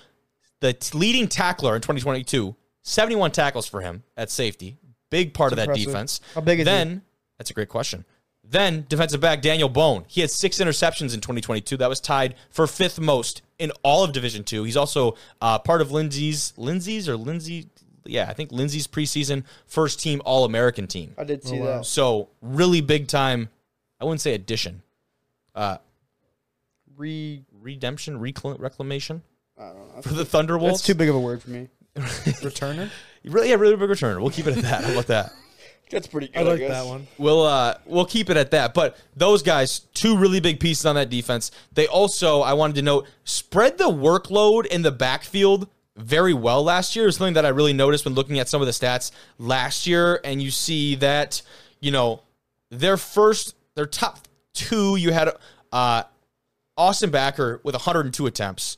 the t- leading tackler in 2022. 71 tackles for him at safety. Big part of that impressive. defense. How big is he? then, That's a great question. Then defensive back Daniel Bone. He had six interceptions in 2022. That was tied for fifth most in all of Division Two. He's also uh, part of Lindsay's Lindsay's or Lindsay. Yeah, I think Lindsay's preseason first team All American team. I did see wow. that. So really big time. I wouldn't say addition. Uh, Re. redemption, recl- reclamation I don't know. for the Thunderwolves. That's too big of a word for me. Returner. Really, yeah, really big return. We'll keep it at that. How about that? That's pretty good. I like that one. We'll uh we'll keep it at that. But those guys, two really big pieces on that defense. They also, I wanted to note, spread the workload in the backfield very well last year. Is something that I really noticed when looking at some of the stats last year, and you see that you know their first, their top two, you had uh Austin Backer with 102 attempts.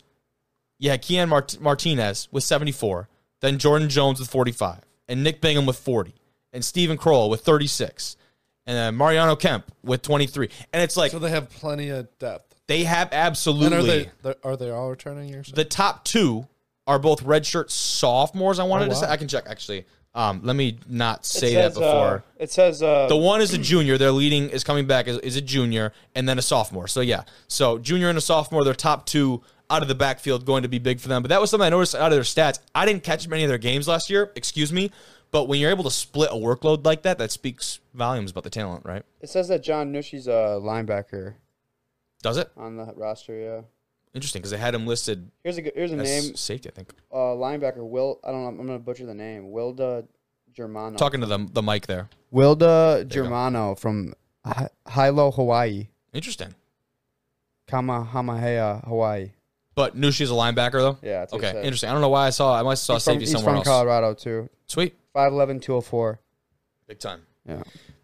You had Kean Mart- Martinez with 74, then Jordan Jones with 45, and Nick Bingham with 40, and Stephen Kroll with 36, and then Mariano Kemp with 23. And it's like So they have plenty of depth. they have And absolutely are they they're- they all returning? You're the top two are both redshirt sophomores. I wanted Oh, to say. I can check actually. Um, let me not say says, that before. Uh, it says uh, The one is a junior. Their leading is coming back is, is a junior, and then a sophomore. So yeah, so junior and a sophomore, their top two out of the backfield going to be big for them. But that was something I noticed out of their stats. I didn't catch many of their games last year. Excuse me, but when you're able to split a workload like that, that speaks volumes about the talent, right? it says that John Nushi's a linebacker Does it? on the roster. Yeah. Interesting because they had him listed Here's a good- here's a as name. safety. I think. Uh, linebacker Will. I don't know. I'm gonna butcher the name. Wilda Germano. Talking to the the mic there. Wilda you go. Germano from Hi- Hilo, Hawaii. Interesting. Kamehameha, Hawaii. But Nushi's a linebacker though. Yeah. That's what it Okay, says. interesting. I don't know why I saw. I must have saw He's from, safety he's somewhere from else. Colorado too. Sweet, 5'11", 204. big time. Yeah.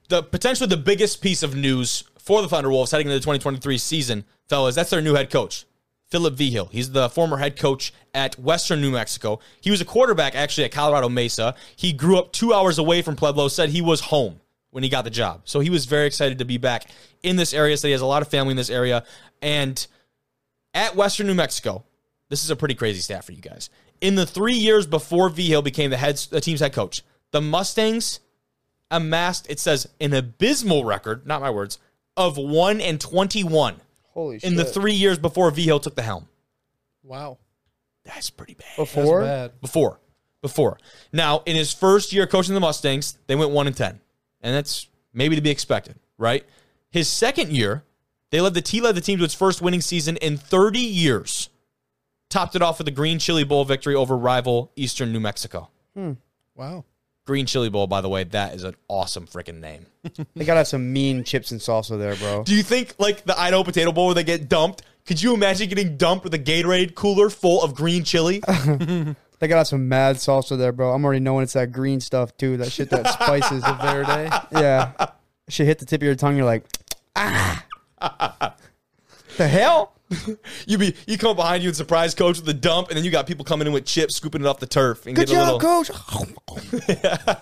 the potentially the biggest piece of news for the Thunderwolves heading into the 2023 season, fellas, that's their new head coach, Philip Vigil. He's the former head coach at Western New Mexico. He was a quarterback actually at Colorado Mesa. He grew up two hours away from Pueblo, said he was home when he got the job. So he was very excited to be back in this area. So he has a lot of family in this area. And at Western New Mexico, this is a pretty crazy stat for you guys. In the three years before Vigil became the head, the team's head coach, the Mustangs amassed, it says, an abysmal record, not my words, of 1 and 21 Holy shit. in the three years before Vigil took the helm. Wow. That's pretty bad. That's Before? bad. Before. Before. Now, in his first year coaching the Mustangs, they went 1 and 10. And that's maybe to be expected, right? His second year, they led the T led the team to its first winning season in 30 years. Topped it off with a Green Chili Bowl victory over rival Eastern New Mexico. Hmm. Wow. Green Chili Bowl, by the way, that is an awesome freaking name. They gotta have some mean chips and salsa there, bro. Do you think like the Idaho Potato Bowl where they get dumped? Could you imagine getting dumped with a Gatorade cooler full of green chili? They gotta have some mad salsa there, bro. I'm already knowing it's that green stuff too. That shit that spices. The Verde. yeah. Shit hit the tip of your tongue. You're like, ah. the hell? you be you come behind you and surprise coach with a dump, and then you got people coming in with chips, scooping it off the turf, and Good job, little. coach.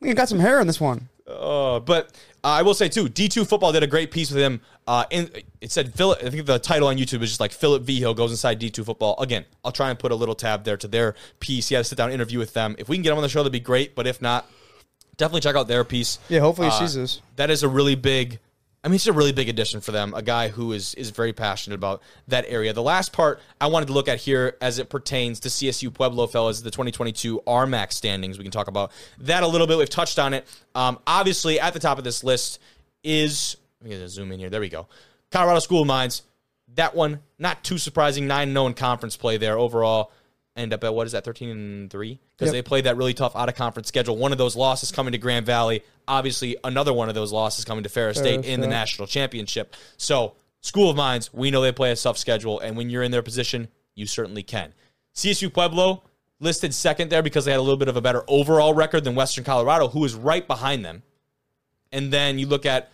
you got some hair on this one. Uh, but uh, I will say too, D two football did a great piece with him. Uh, in, it said Philip. I think the title on YouTube is just like Philip Vigil goes inside D two football. Again, I'll try and put a little tab there to their piece. He had a sit down interview with them. If we can get him on the show, that'd be great. But if not, definitely check out their piece. Yeah, hopefully he Uh, sees this. That is a really big. I mean, it's a really big addition for them. A guy who is is very passionate about that area. The last part I wanted to look at here, as it pertains to CSU Pueblo, fellas, the 2022 RMAC standings. We can talk about that a little bit. We've touched on it. Um, obviously, at the top of this list is. Let me zoom in here. There we go. Colorado School of Mines. That one, not too surprising. 9 0 in conference play there overall. End up at what is that, 13 and 3? Because Yep. they played that really tough out of conference schedule. One of those losses coming to Grand Valley. Obviously, another one of those losses coming to Ferris State Ferris, in the national championship. So, School of Mines, we know they play a tough schedule. And when you're in their position, you certainly can. CSU Pueblo listed second there because they had a little bit of a better overall record than Western Colorado, who is right behind them. And then you look at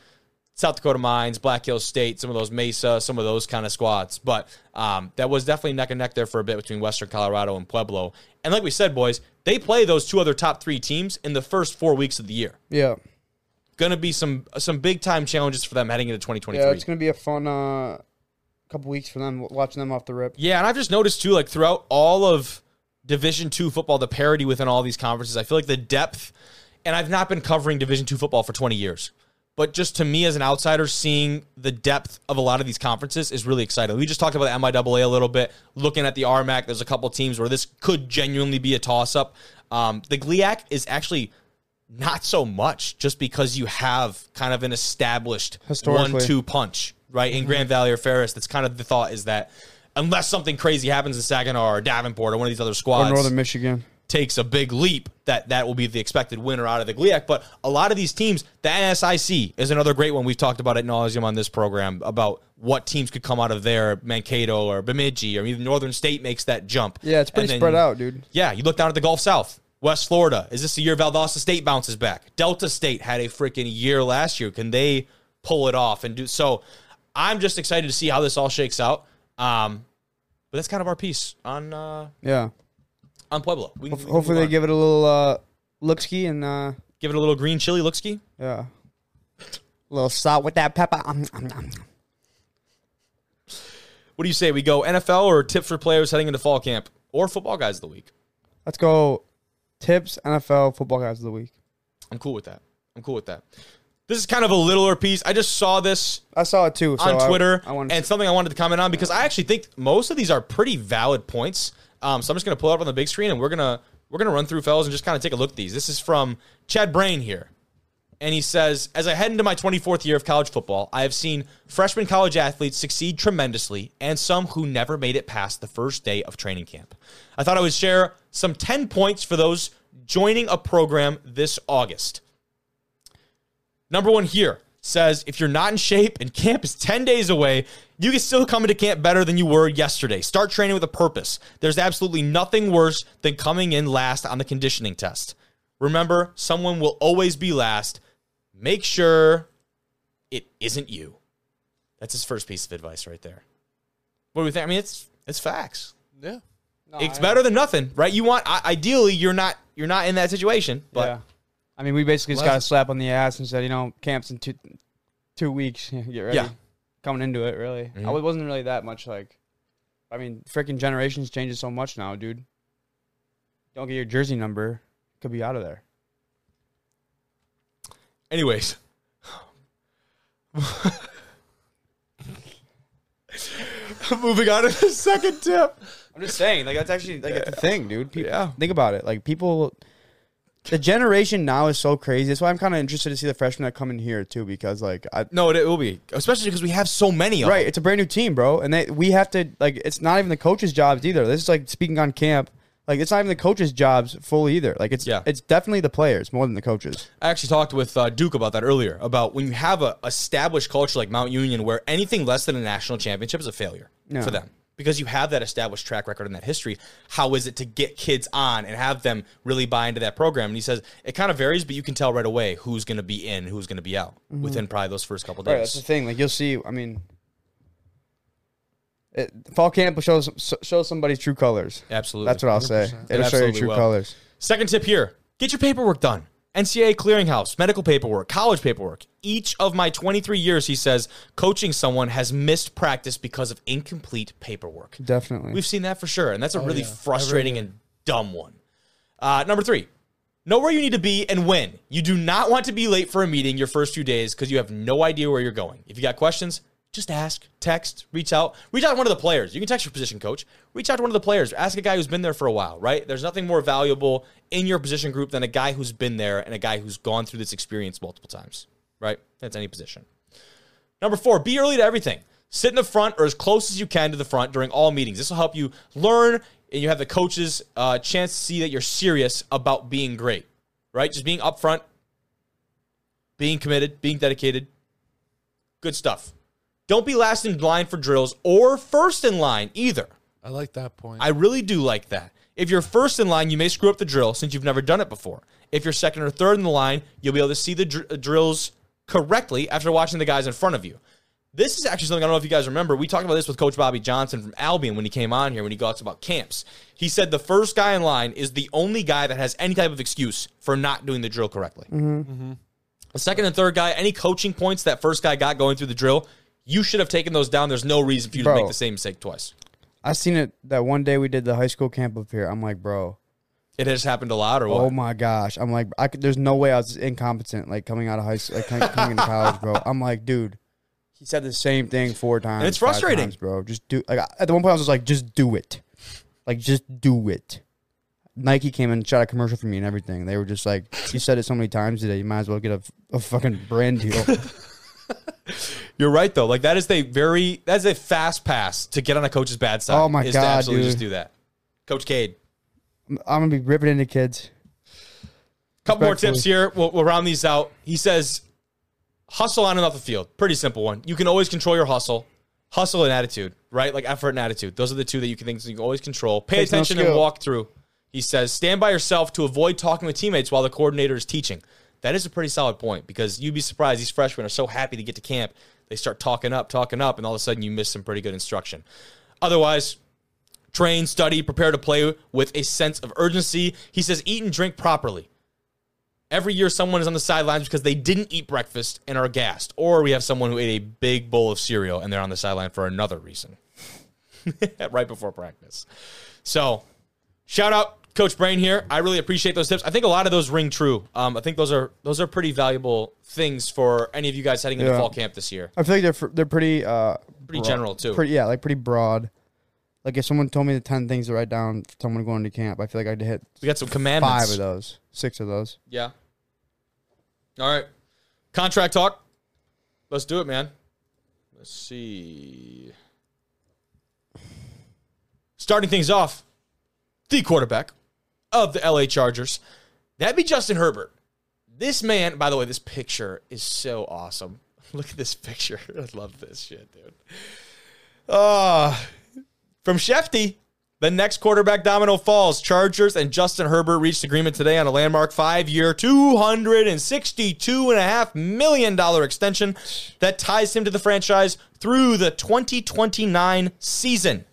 South Dakota Mines, Black Hills State, some of those Mesa, some of those kind of squads. But um, that was definitely neck and neck there for a bit between Western Colorado and Pueblo. And like we said, boys, they play those two other top three teams in the first four weeks of the year. Yeah. Going to be some some big time challenges for them heading into 2023. Yeah, it's gonna be a fun uh, couple weeks for them watching them off the rip. Yeah, and I've just noticed too, like throughout all of Division two football, the parity within all these conferences, I feel like the depth, and I've not been covering Division two football for 20 years. But just to me as an outsider, seeing the depth of a lot of these conferences is really exciting. We just talked about the MIAA a little bit, looking at the RMAC. There's a couple teams where this could genuinely be a toss up. Um, the GLIAC is actually not so much just because you have kind of an established one two punch, right? In Grand Valley or Ferris, that's kind of the thought is that unless something crazy happens in Saginaw or Davenport or one of these other Or squads Northern Michigan. Takes a big leap, that that will be the expected winner out of the GLIAC. But a lot of these teams, the NSIC is another great one. We've talked about at nauseum on this program about what teams could come out of there, Mankato or Bemidji or even Northern State makes that jump. Yeah, it's pretty then- spread out, dude. yeah, you look down at the Gulf South, West Florida. Is this the year Valdosta State bounces back? Delta State had a freaking year last year. Can they pull it off and do so? I'm just excited to see how this all shakes out. Um, but that's kind of our piece on uh, Yeah. On Pueblo. We can, we can Hopefully move they on. give it a little uh, look ski and uh, give it a little green chili look ski. yeah, a little salt with that pepper. Um, um, um. What do you say? We go NFL or tips for players heading into fall camp? or football guys of the week. Let's go. Tips NFL football guys of the week. I'm cool with that. I'm cool with that. This is kind of a littler piece. I just saw this I saw it too so on I- Twitter, I, wanted and to, something I wanted to comment on because I actually think most of these are pretty valid points. Um, so I'm just to pull it up on the big screen, and we're gonna we're gonna run through fellas and just kind of take a look at these. This is from Chad Brain here, and he says, "As I head into my 24th year of college football, I have seen freshman college athletes succeed tremendously, and some who never made it past the first day of training camp. I thought I would share some 10 points for those joining a program this August." Number one here says if you're not in shape and camp is 10 days away, you can still come into camp better than you were yesterday. Start training with a purpose. There's absolutely nothing worse than coming in last on the conditioning test. Remember, someone will always be last. Make sure it isn't you. That's his first piece of advice right there. What do we think? I mean, it's it's facts. Yeah. it's better than nothing, right? You want ideally you're not you're not in that situation, but yeah. I mean, we basically just got a slap on the ass and said, you know, camps in two two weeks. Get ready. Yeah. Coming into it, really. Mhm. I- It wasn't really that much like. I mean, freaking generations changes so much now, dude. Don't get your jersey number, could be out of there. Anyways. Moving on to the second tip. I'm just saying, like that's actually like a thing, dude. People, Yeah. think about it. Like people, the generation now is so crazy. That's why I'm kind of interested to see the freshmen that come in here too, because like I. No, it, it will be, especially because we have so many of Right, it's a brand new team, bro, and they we have to like. It's not even the coaches' jobs either. This is like speaking on camp. Like it's not even the coaches' jobs full either. Like it's Yeah. it's definitely the players more than the coaches. I actually talked with uh, Duke about that earlier. About when you have a established culture like Mount Union, where anything less than a national championship is a failure for them, because you have that established track record and that history. How is it to get kids on and have them really buy into that program? And he says it kind of varies, but you can tell right away who's going to be in, who's going to be out mm-hmm. within probably those first couple days. Right, that's the thing. Like you'll see. I mean, it, fall camp will show show somebody's true colors. Absolutely. That's what I'll say. 100%. It'll It show your absolutely true will. colors. Second tip here get your paperwork done. NCAA clearinghouse, medical paperwork, college paperwork. Each of my 23 years, he says, coaching someone has missed practice because of incomplete paperwork. Definitely. We've seen that for sure. And that's a really yeah. frustrating and dumb one. Uh, number three, know where you need to be and when. You do not want to be late for a meeting your first few days because you have no idea where you're going. If you got questions, just ask, text, reach out. Reach out to one of the players. You can text your position coach. Reach out to one of the players. Ask a guy who's been there for a while, right? There's nothing more valuable in your position group than a guy who's been there and a guy who's gone through this experience multiple times, right? That's any position. Number four, be early to everything. Sit in the front or as close as you can to the front during all meetings. This will help you learn and you have the coaches uh, chance to see that you're serious about being great, right? Just being upfront, being committed, being dedicated. Good stuff. Don't be last in line for drills or first in line either. I like that point. I really do like that. If you're first in line, you may screw up the drill since you've never done it before. If you're second or third in the line, you'll be able to see the dr- uh, drills correctly after watching the guys in front of you. This is actually something I don't know if you guys remember. We talked about this with Coach Bobby Johnson from Albion when he came on here when he talks about camps. He said the first guy in line is the only guy that has any type of excuse for not doing the drill correctly. Mm-hmm. The second and third guy, any coaching points that first guy got going through the drill, you should have taken those down. There's no reason for you to make the same mistake twice. I seen it that one day we did the high school camp up here. I'm like, bro, It has happened a lot, or what? oh my gosh. I'm like, I could, there's no way I was incompetent like coming out of high school, like coming, into college, bro. I'm like, dude, he said the same thing four times. it's five frustrating. times, bro. Just do. Like at the one point, I was just like, just do it, like just do it. Nike came and shot a commercial for me and everything. They were just like, you said it so many times today, you might as well get a, a fucking brand deal. You're right though. Like that is a very that's a fast pass to get on a coach's bad side. Oh, my is to God, absolutely dude. just do that. Coach Cade. I'm gonna be ripping into kids. Couple more tips here. We'll, we'll round these out. He says, hustle on and off the field. Pretty simple one. You can always control your hustle. Hustle and attitude, right? Like effort and attitude. Those are the two that you can think you can always control. Pay Takes no attention and walk through. He says, stand by yourself to avoid talking with teammates while the coordinator is teaching. That is a pretty solid point because you'd be surprised. These freshmen are so happy to get to camp. They start talking up, talking up, and all of a sudden you miss some pretty good instruction. Otherwise, train, study, prepare to play with a sense of urgency. He says, eat and drink properly. Every year, someone is on the sidelines because they didn't eat breakfast and are gassed, or we have someone who ate a big bowl of cereal and they're on the sideline for another reason, right before practice. So, shout out Coach Brain here. I really appreciate those tips. I think a lot of those ring true. Um, I think those are those are pretty valuable things for any of you guys heading into Yeah. fall camp this year. I feel like they're they're pretty uh Pretty broad- general too. Pretty yeah, like pretty broad. Like if someone told me the ten things to write down for someone going to camp, I feel like I'd hit we got some commandments. five of those, six of those. Yeah. All right. Contract talk. Let's do it, man. Let's see. Starting things off, the quarterback of the LA Chargers. That'd be Justin Herbert. This man, by the way, this picture is so awesome. Look at this picture. I love this shit, dude. Uh, from Schefty, the next quarterback domino falls. Chargers and Justin Herbert reached agreement today on a landmark five-year, $262.5 million extension that ties him to the franchise through the 2029 season.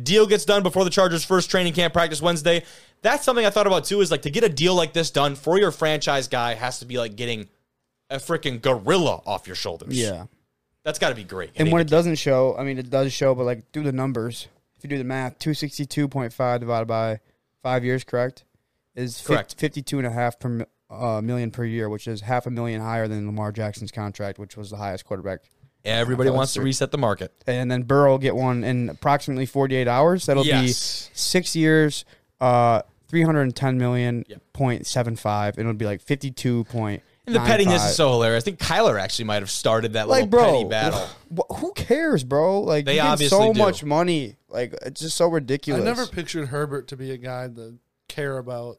Deal gets done before the Chargers' first training camp practice Wednesday. That's something I thought about too. Is like to get a deal like this done for your franchise guy has to be like getting a freaking gorilla off your shoulders. Yeah. that's got to be great. And when it doesn't show, I mean, it does show, but like do the numbers. If you do the math, 262.5 divided by five years, correct? Is Correct. 52 and a half per uh, million per year, which is half a million higher than Lamar Jackson's contract, which was the highest quarterback. Everybody wants to reset the market. And then Burrow will get one in approximately 48 hours. That'll be six years, uh, 310 million Yep. point seven five, and it would be like 52 point. And the pettiness is so hilarious. I think Kyler actually might have started that little like, bro, petty battle. wh- who cares, bro? Like They you get obviously so do. much money. Like it's just so ridiculous. I never pictured Herbert to be a guy that care about.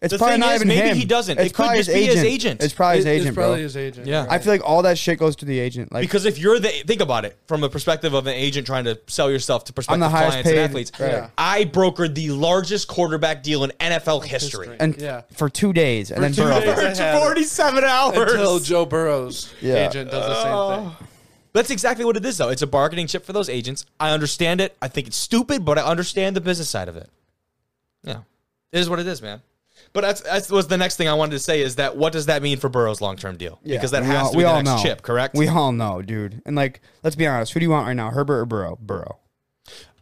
It's The probably thing not is, even maybe him. he doesn't. It's It could probably just be his agent. It's probably his It- it's agent, probably bro. his agent. Yeah. right. I feel like all that shit goes to the agent. Like Because if you're the think about it from the perspective of an agent trying to sell yourself to prospective the highest clients paid. and athletes, right. Yeah. I brokered the largest quarterback deal in NFL history. and Yeah. for two days, and then two Burrow. days. For I had it. 47 hours. Until Joe Burrow's Yeah. agent does the same oh. thing. That's exactly what it is, though. It's a bargaining chip for those agents. I understand it. I think it's stupid, but I understand the business side of it. Yeah, it is what it is, man. But that's that was the next thing I wanted to say is that what does that mean for Burrow's long term deal? Yeah, because that has all- to we be the all next know. chip, correct? We all know, dude. And like, let's be honest. Who do you want right now, Herbert or Burrow? Burrow.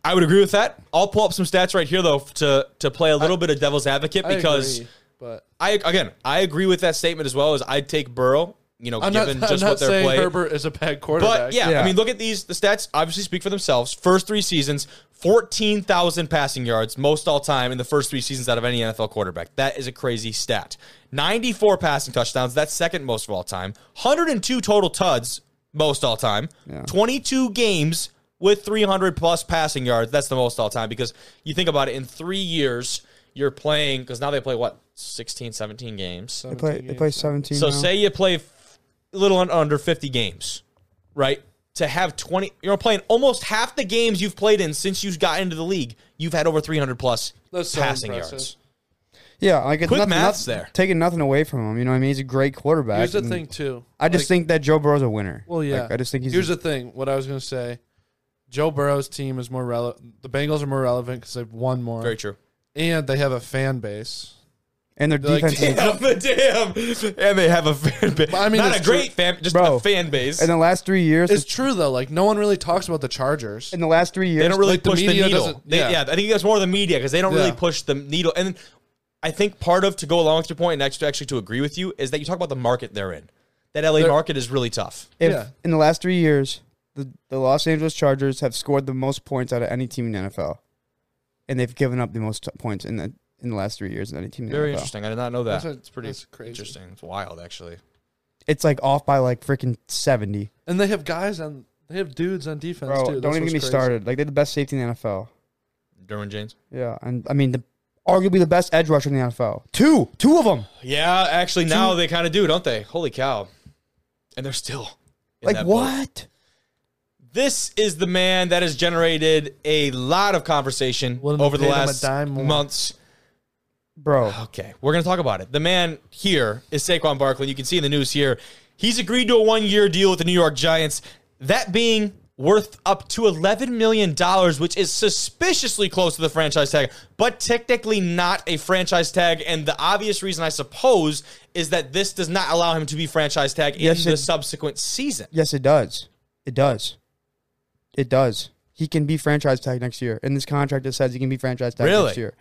I would agree with that. I'll pull up some stats right here though to to play a little bit of devil's advocate I because agree, but I again I agree with that statement as well as I'd take Burrow. You know, I'm not, given I'm just not what they're playing. Herbert is a bad quarterback. But yeah, Yeah. I mean, look at these. The stats obviously speak for themselves. First three seasons, fourteen thousand passing yards, most all time in the first three seasons out of any NFL quarterback. That is a crazy stat. Ninety-four passing touchdowns. That's second most of all time. Hundred and two total tuds, most all time. Yeah. Twenty-two games with three hundred plus passing yards. That's the most all time because you think about it. In three years, you're playing because now they play what 16, 17 games. They play. They play seventeen. So now. say you play f- a little under 50 games, right? To have 20, you're playing almost half the games you've played in since you've got into the league. You've had over 300 plus That's so passing impressive. yards. yeah, like it's Quick nothing, maths nothing- there. Taking nothing away from him. You know what I mean? He's a great quarterback. Here's the and thing too. I just Like, think that Joe Burrow's a winner. Well, yeah. Like, I just think he's. Here's the thing. What I was going to say. Joe Burrow's team is more relevant. The Bengals are more relevant because they've won more, Very true. and they have a fan base. And their They're like, defense. Damn, the damn. And they have a fan base. I mean, not that's a great true. fan, just Bro, a fan base. in the last three years, It's true though. Like no one really talks about the Chargers. in the last three years, they don't really like, the push the, media needle. doesn't- They- yeah. yeah. I think that's more the media because they don't really push the needle. And I think part of to go along with your point and actually, actually to agree with you is that you talk about the market they're in. That LA They're- market is really tough. if Yeah. in the last three years, the, the Los Angeles Chargers have scored the most points out of any team in the NFL, and they've given up the most t- points in the in the last three years in any team in the Very NFL. interesting. I did not know that. That's a- it's pretty that's crazy. interesting. It's wild, actually. It's like off by like freaking seventy. and they have guys on. They have dudes on defense Bro, too. don't That's even what's get me crazy. started. Like they're the best safety in the NFL. Derwin James. Yeah, and I mean the arguably the best edge rusher in the NFL. Two, two of them. Yeah, actually, now they kind of do, don't they? Holy cow! And they're still in Like that boat. what? This is the man that has generated a lot of conversation Wouldn't have over the paid him a last dime more. months. Bro, Okay, we're going to talk about it. The man here is Saquon Barkley. You can see in the news here. He's agreed to a one year deal with the New York Giants, that being worth up to $11 million, which is suspiciously close to the franchise tag, but technically not a franchise tag. And the obvious reason, I suppose, is that this does not allow him to be franchise tag Yes, in the subsequent season. yes, it does. It does. It does. he can be franchise tag next year. In this contract, it says he can be franchise tag Really? next year.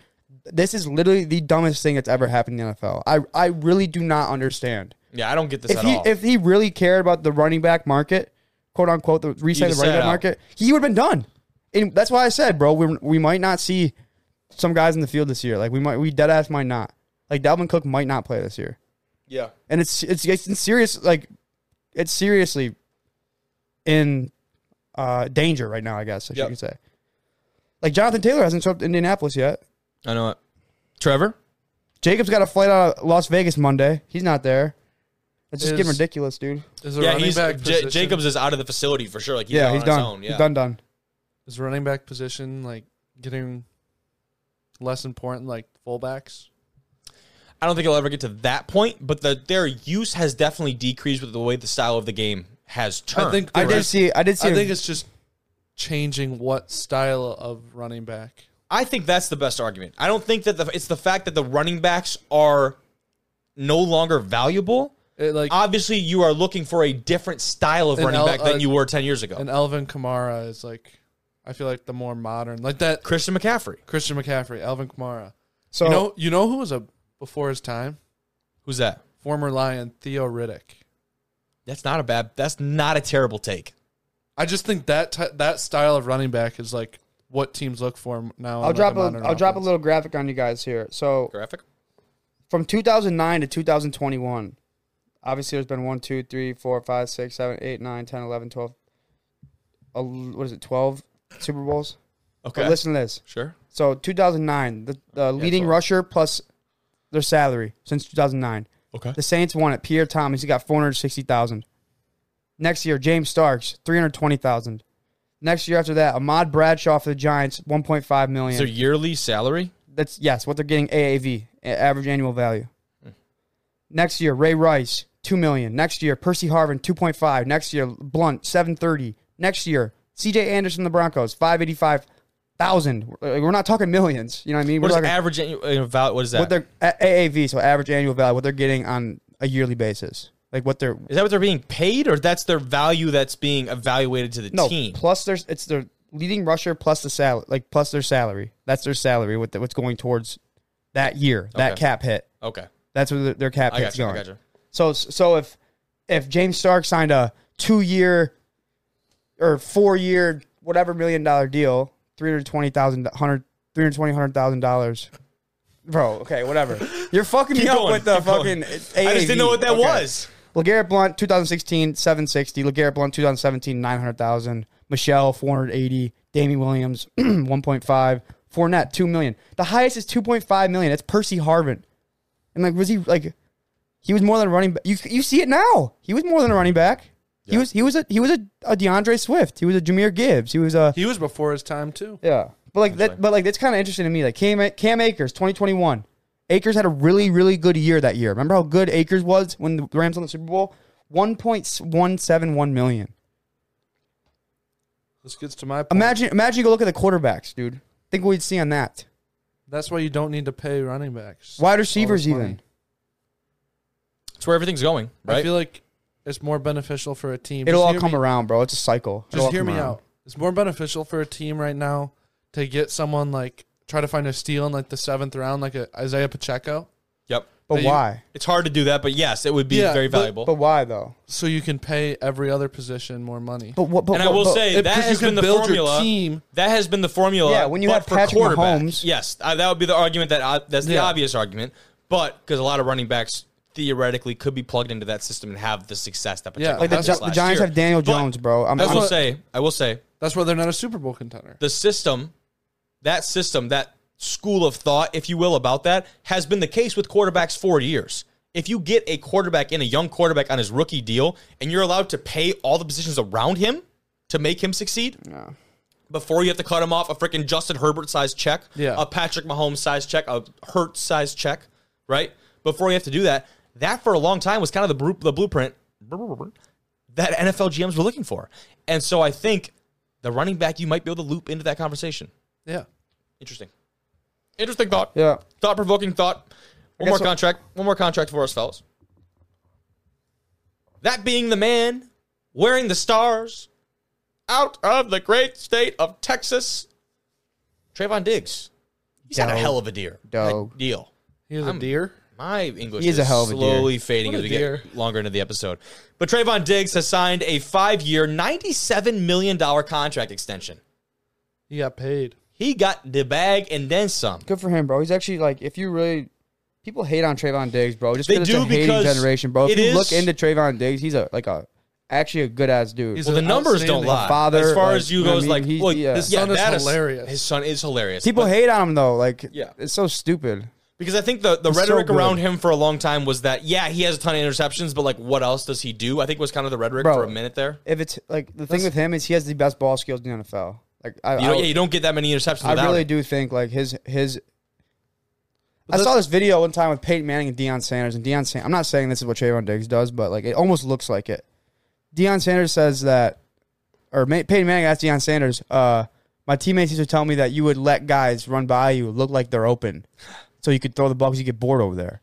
This is literally the dumbest thing that's ever happened in the NFL. I I really do not understand. Yeah, I don't get this If at he all. if he really cared about the running back market, quote unquote, the reset the running back market, he would have been done. And that's why I said, bro, we we might not see some guys in the field this year. Like we might we dead ass might not. Like Dalvin Cook might not play this year yeah. and it's it's it's serious like it's seriously in uh danger right now i guess i Yep. should say like jonathan taylor hasn't showed up to indianapolis yet I know it. Trevor? jacob's got a flight out of las vegas monday he's not there it's just Is- getting ridiculous dude Is the Yeah, running he's back J- position, Jacobs is out of the facility for sure. Like he's yeah out he's on his done own. Yeah. he's done done is running back position like getting less important like fullbacks? I don't think he'll ever get to that point, but the their use has definitely decreased with the way the style of the game has turned. I think i they're did see i did see I a- think it's just changing what style of running back. I think that's the best argument. I don't think that the, it's the fact that the running backs are no longer valuable. It, like Obviously, you are looking for a different style of running L- back than uh, you were 10 years ago. and Alvin Kamara is like, I feel like the more modern, like that Christian McCaffrey. Christian McCaffrey, Alvin Kamara. so you know, you know who was a before his time? Who's that? Former Lion Theo Riddick. That's not a bad. That's not a terrible take. I just think that t- that style of running back is like what teams look for now. i'll drop a modern i'll drop a little graphic on you guys here so Graphic. from 2009 to 2021 obviously there's been 1 2 3 4 5 6 7 8 9 10 11 12 uh, what is it 12 super bowls Okay. but listen to this Sure. So 2009, the, the leading so- rusher plus their salary since 2009. Okay. The Saints won it. Pierre Thomas, he got 460,000. Next year, James Starks, 320,000. Next year after that, Ahmad Bradshaw for the Giants, 1.5 million. Their yearly salary? That's yes, what they're getting AAV, average annual value. Hmm. Next year, Ray Rice, 2 million. Next year, Percy Harvin, 2.5. Next year, Blount, 730. Next year, CJ Anderson, the Broncos, 585,000. We're we're not talking millions, you know what I mean? What We're is talking average annual uh, value? What is that? what they're AAV, so average annual value, what they're getting on a yearly basis. Like what they're is that what they're being paid, or that's their value that's being evaluated to the no team? plus there's it's their leading rusher plus the salary, like plus their salary. That's their salary. What the, what's going towards that year, that Okay. cap hit. Okay, That's where their, their cap I hit's got you. I going. got you. So so if if James Stark signed a two year or four year whatever million dollar deal, three hundred twenty thousand hundred three hundred twenty hundred thousand dollars. Bro, okay, whatever. You're fucking me up going, with the keep going. fucking. I just didn't know what that was. LeGarrette Blount, 2016, 760. LeGarrette Blount, 2017, 900,000. Michel, 480. Damien Williams, 1.5. Fournette, 2 million. The highest is 2.5 million. That's Percy Harvin. And like, was he like, he was more than a running back. You, you see it now. He was more than a running back. He was he was a he was a, a D'Andre Swift. He was a Jahmyr Gibbs. He was a He was before his time too. yeah. But like that, but like that's kind of interesting to me. Like Cam Cam Akers, 2021. Akers had a really really good year that year. Remember how good Akers was when the Rams won the Super Bowl? 1.171 million. This gets to my point. Imagine imagine you go look at the quarterbacks, dude. Think what we'd see on that. That's why you don't need to pay running backs. Wide receivers this money. even. That's where everything's going, I feel like it's more beneficial for a team. It'll Just all hear come me- around, bro. It's a cycle. It'll Just all hear come me around. out. It's more beneficial for a team right now to get someone like try to find a steal in like the seventh round, like a Isaiah Pacheco, yep. But you- why? It's hard to do that, but yes, it would be Yeah, very but- valuable. But why though? so you can pay every other position more money. But what? But, and I will but- say It- that 'cause has you been the build formula. team. That has been the formula. Yeah, when you but have for Patrick quarterback, Mahomes- yes, uh, that would be the argument that uh, that's the Yeah. obvious argument. But because a lot of running backs theoretically could be plugged into that system and have the success that Yeah, like the, has Gi- this the last Giants year. have Daniel But Jones, bro. I'm, I That's will I'm- say, I will say, That's why they're not a Super Bowl contender. the system, that system, that school of thought, if you will, about that has been the case with quarterbacks for years. If you get a quarterback in, a young quarterback on his rookie deal, and you're allowed to pay all the positions around him to make him succeed, Yeah. before you have to cut him off a freaking Justin Herbert sized check, Yeah. a Patrick Mahomes sized check, a Hurt sized check, right? Before you have to do that, that for a long time was kind of the, the blueprint that NFL GMs were looking for. And so I think the running back you might be able to loop into that conversation. Yeah. Interesting. Interesting thought. Yeah. Thought provoking thought. One guess more what- contract. One more contract for us, fellas. That being the man wearing the stars, out of the great state of Texas, Trevon Diggs. He's had a hell of a deer. Dope. A deal. He's a deer. My English He is is, a hell of a deer. slowly fading What as we deer. get longer into the episode. But Trevon Diggs has signed a five-year, $97 million contract extension. He got paid. He got the bag and then some. Good for him, bro. He's actually like, if you really, people hate on Trevon Diggs, bro. Just They because do it's a hating because generation, bro. If you is- look into Trevon Diggs, he's a like a actually a good ass dude. He's Well, the numbers don't outstanding lie. father, as far like, as you you know goes, I mean? like, He- well, yeah. His yeah, son is hilarious. His son is hilarious. people But- hate on him though. Like, Yeah. it's so stupid. Because I think the, the He's so rhetoric good. around him for a long time was that, yeah, he has a ton of interceptions, but like, what else does he do? I think was kind of the rhetoric Bro. for a minute there. If it's like the thing with him is he has the best ball skills in the NFL. Like, I, You, I, yeah, you don't get that many interceptions I really it. do think like his his. I saw this video one time with Peyton Manning and Deion Sanders, and Deion Sanders. I'm not saying this is what Trevon Diggs does, but like it almost looks like it. Deion Sanders says that, or Ma- Peyton Manning asked Deion Sanders, uh, "My teammates used to tell me that you would let guys run by you, look like they're open, so you could throw the ball because you get bored over there."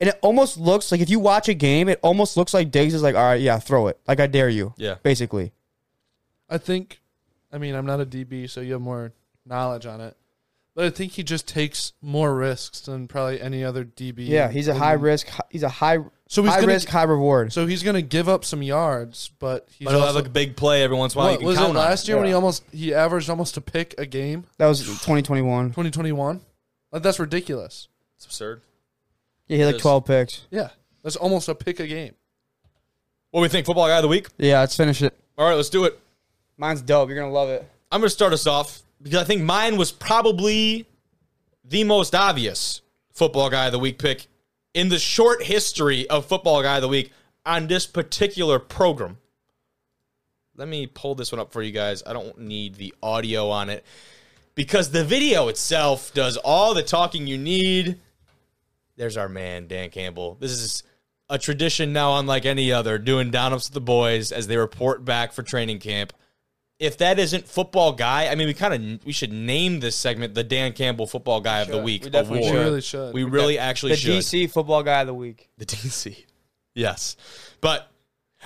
And it almost looks like if you watch a game, it almost looks like Diggs is like, "All right, yeah, throw it, like I dare you." Yeah. basically. I think, I mean, I'm not a DB, so you have more knowledge on it. But I think he just takes more risks than probably any other DB. Yeah, he's a high risk. hi- He's a high So he's high gonna- risk, high reward. So he's going to give up some yards, but he's But he'll also, have a big play every once in a while. what you was can it count on. last year when he Yeah. almost he averaged almost a pick a game, That was 2021. 2021? Like that's ridiculous. It's absurd. Yeah, he had like is. 12 picks. Yeah, that's almost a pick a game. What do we think? Football guy of the week? Yeah, let's finish it. All right, let's do it. Mine's dope. You're gonna love it. I'm to start us off because I think mine was probably the most obvious football guy of the week pick in the short history of football guy of the week on this particular program. Let me pull this one up for you guys. I don't need the audio on it because the video itself does all the talking you need. There's our man, Dan Campbell. This is a tradition now, unlike any other, doing down ups with the boys as they report back for training camp if that isn't football guy, I mean, we kind of we should name this segment the Dan Campbell Football Guy of the. Week We definitely award. We really should. We really actually The should. DC football guy of the week. The DC. Yes, but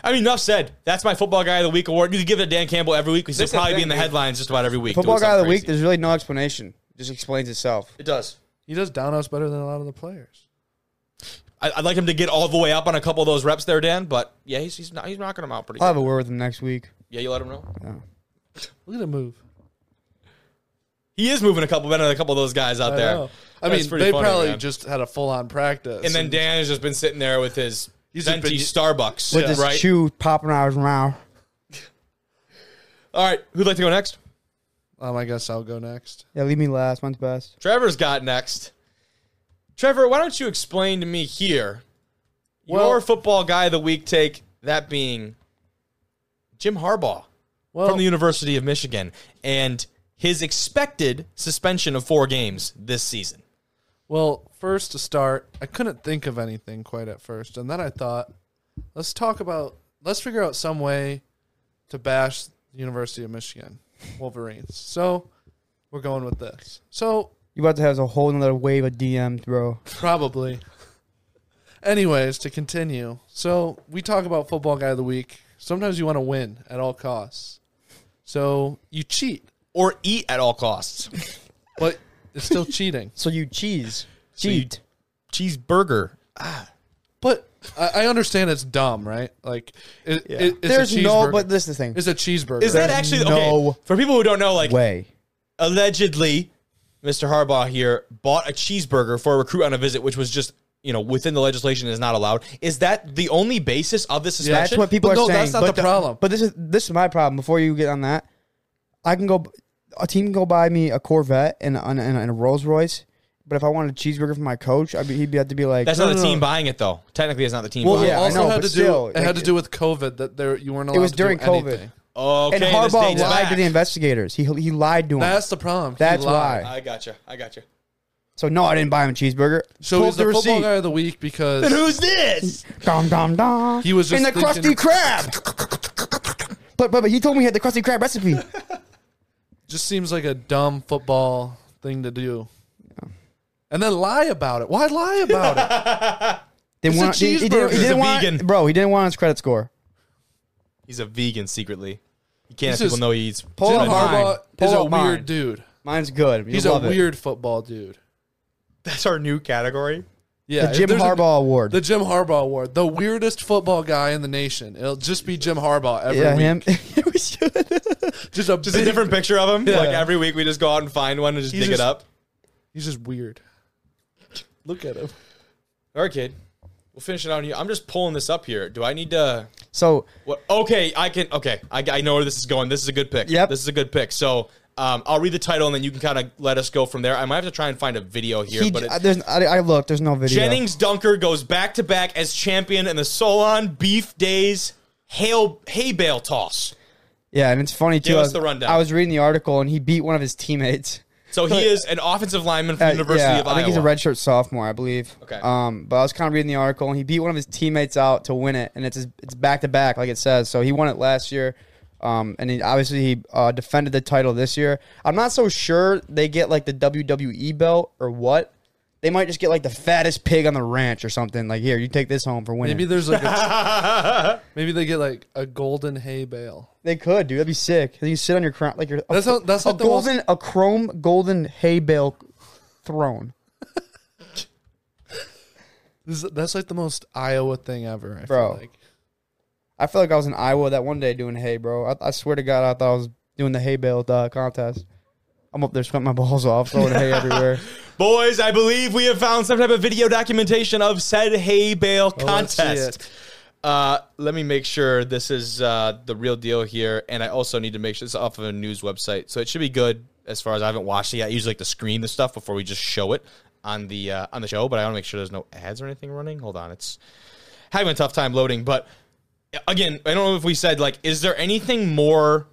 I mean, enough said. That's my Football Guy of the Week award. You could give it to Dan Campbell every week. because he'll This is probably be in the headlines just about every week. Football guy of the something week. There's really no explanation. It just explains itself. It does. He does down us better than a lot of the players. I, I'd like him to get all the way up on a couple of those reps there, Dan. But yeah, he's he's, not, he's knocking them out pretty. I'll good. have a word with him next week. Yeah, you let him know. Look at him move. He is moving a couple better than a couple of those guys out I there. know. I That's mean, pretty they funny, probably man. just had a full on practice. And then Dan has just been sitting there with his He's just venti been- Starbucks, With this right? chew popping out of his mouth. All right, who'd like to go next? Um, I guess I'll go next. Yeah, leave me last. Mine's best. Trevor's got next. Trevor, why don't you explain to me here Well- your football guy of the week take, that being Jim Harbaugh Well, from the University of Michigan and his expected suspension of four games this season. well, first to start, I couldn't think of anything quite at first, and then I thought, let's talk about, let's figure out some way to bash the University of Michigan Wolverines. So we're going with this. So You about to have a whole another wave of DMs, bro. Probably. Anyways, to continue. So we talk about football guy of the week. Sometimes you want to win at all costs. So you cheat, Or eat at all costs. but it's still cheating. So you cheese. So you- Cheat. Cheeseburger. Ah, but I, I understand it's dumb, right? Like it, Yeah. it- it's There's a cheeseburger. no, but this is the thing. it's a cheeseburger. Is that There's actually no okay? For people who don't know, like way. allegedly, Mr. Harbaugh here bought a cheeseburger for a recruit on a visit, which was just you know within the legislation is not allowed. Is that the only basis of this suspension? That's what people But are no, saying. that's not but the problem. But this is this is my problem. Before you get on that, I can go. A team can go buy me a Corvette and, and, and, and a Rolls Royce. But if I wanted a cheeseburger from my coach, I'd be, he'd be have to be like, That's no, not no, the team no. buying it though. Technically, it's not the team well, buying it yeah, I also know, had but to do. still, it had to do with COVID that there you weren't allowed. It was to do during COVID. anything. Okay, And Harbaugh lied back. to the investigators. He he lied to him. That's the problem. He That's lied. why. I gotcha. I gotcha. So no, I didn't buy him a cheeseburger. So Pull he's the the football receipt. guy of the week because And who's this? Dom dom dom. He was just in the thinking- Krusty Krab. but, but but he told me he had the Krusty Krab recipe. just seems like a dumb football thing to do. And then lie about it. Why lie about it? Didn't It's a want, he, he didn't, cheeseburger. he He's didn't a want, vegan. bro. He didn't want his credit score. He's a vegan secretly. You can't He's have people know he eats. Pull Jim up mine. Harbaugh Pull is a up mine. weird dude. Mine's good. He's You'll a love it. weird football dude. That's our new category. Yeah, The Jim there's a- Harbaugh Award. the Jim Harbaugh Award, the weirdest football guy in the nation. It'll just be Jim Harbaugh every yeah, week. him. we should. Just a Just a big- different picture of him. Yeah. Like every week, we just go out and find one and just He's dig it up. He's just weird. Look at him. All right, kid. We'll finish it on you. I'm just pulling this up here. Do I need to? So What? Okay, I can. Okay, I, I know where this is going. This is a good pick. Yep. This is a good pick. So um, I'll read the title and then you can kind of let us go from there. I might have to try and find a video here, he, but it, uh, there's, I, I looked. There's no video. Gennings Dunker goes back to back as champion in the Solon Beef Days hail hay bale toss. Yeah, and it's funny too. Give I us was, the rundown. I was reading the article, and he beat one of his teammates. So he is an offensive lineman from Uh, the University yeah, of I think he's a redshirt sophomore, I believe. Okay. Um, but I was kind of reading the article, and he beat one of his teammates out to win it, and it's his, it's back to back, like it says. So he won it last year, um, and he obviously he uh, defended the title this year. I'm not so sure they get like the WWE belt or what. They might just get like the fattest pig on the ranch or something. Like here, you take this home for winning. Maybe there's like a, maybe they get like a golden hay bale. they could, dude. That'd be sick. You sit on your crown, like your That's how, that's a the most, golden, a chrome golden hay bale throne, this that's like the most Iowa thing ever. I Bro. feel like. I feel like I was in Iowa that one day doing hay, bro. I, I swear to God, I thought I was doing the hay bale uh, contest. I'm up there sweating my balls off, throwing hay everywhere. Boys, I believe we have found some type of video documentation of said hay bale Oh, contest. Uh, let me make sure this is uh, the real deal here, and I also need to make sure it's off of a news website, so it should be good. As far as I haven't watched it yet, I usually like to screen the stuff before we just show it on the uh, on the show. But I want to make sure there's no ads or anything running. Hold on, it's having a tough time loading. But again, I don't know if we said like, is there anything more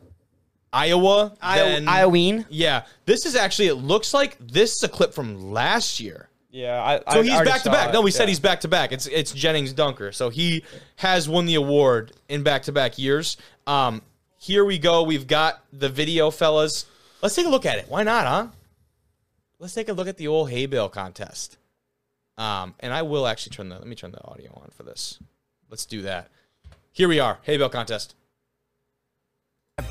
Iowa than Ioween? yeah, this is actually. It looks like this is a clip from last year. Yeah, I, So he's back to back. No, we said he's back to back. It's it's Gennings Dunker. So he has won the award in back to back years. Um, here we go. We've got the video, fellas. Let's take a look at it. Why not, huh? Let's take a look at the old hay bale contest. Um, and I will actually turn the. Let me turn the audio on for this. Let's do that. Here we are, hay bale contest.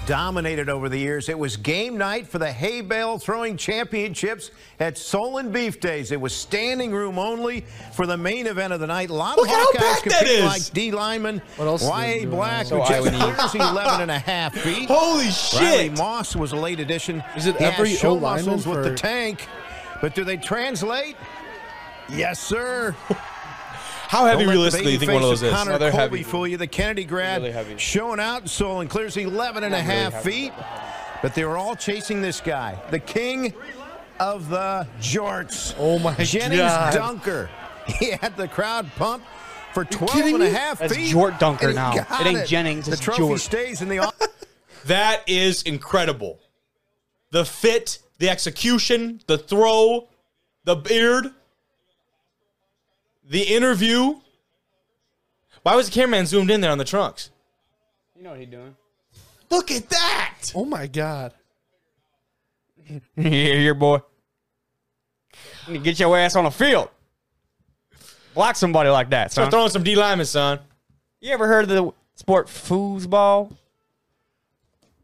dominated over the years. It was game night for the hay bale throwing championships at Solon Beef Days. It was standing room only for the main event of the night. A lot Look of how Hawkeyes back competing like D Lyman, What else is Yahya Black, So who just Iowa clears 11 and a half feet. Holy shit! Riley! Moss was a late addition. Is it He every show O-lineman muscles with the tank, but do they translate? Yes, sir. How heavy, Don't let the realistically, you think one of those is? Connor No, they're Colby heavy. fool you. The Kennedy grad Really heavy. showing out in Solon clears 11 and a half feet. But they were all chasing this guy, the king of the jorts. Oh my Gennings God. Dunker. He had the crowd pumped for 12 and a me? half That's feet. Jort Dunker now. It ain't Gennings, The it's trophy Jort. stays in the office. That is incredible. The fit, the execution, the throw, the beard, the interview. Why was the cameraman zoomed in there on the trunks? You know what he's doing. Look at that. Oh my god. Here, here, boy. You need to get your ass on the field. Block somebody like that, Start throwing some D linemen, son. You ever heard of the sport foosball?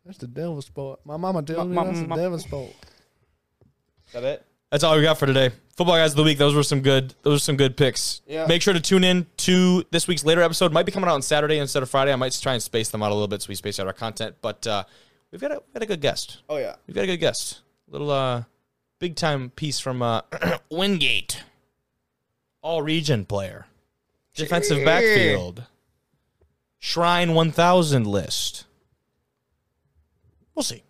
That's the devil's sport. My mama tells me My- that's my- the devil's sport. Is that it? That's all we got for today. Football guys of the week. Those were some good. Those were some good picks. Yeah. Make sure to tune in to this week's later episode. Might be coming out on Saturday instead of Friday. I might try and space them out a little bit so we space out our content. But uh, we've got a, we've got a good guest. Oh yeah. We've got a good guest. Little uh, big time piece from uh, Wingate. All region player. Defensive Yeah. backfield. Shrine 1000 list. We'll see.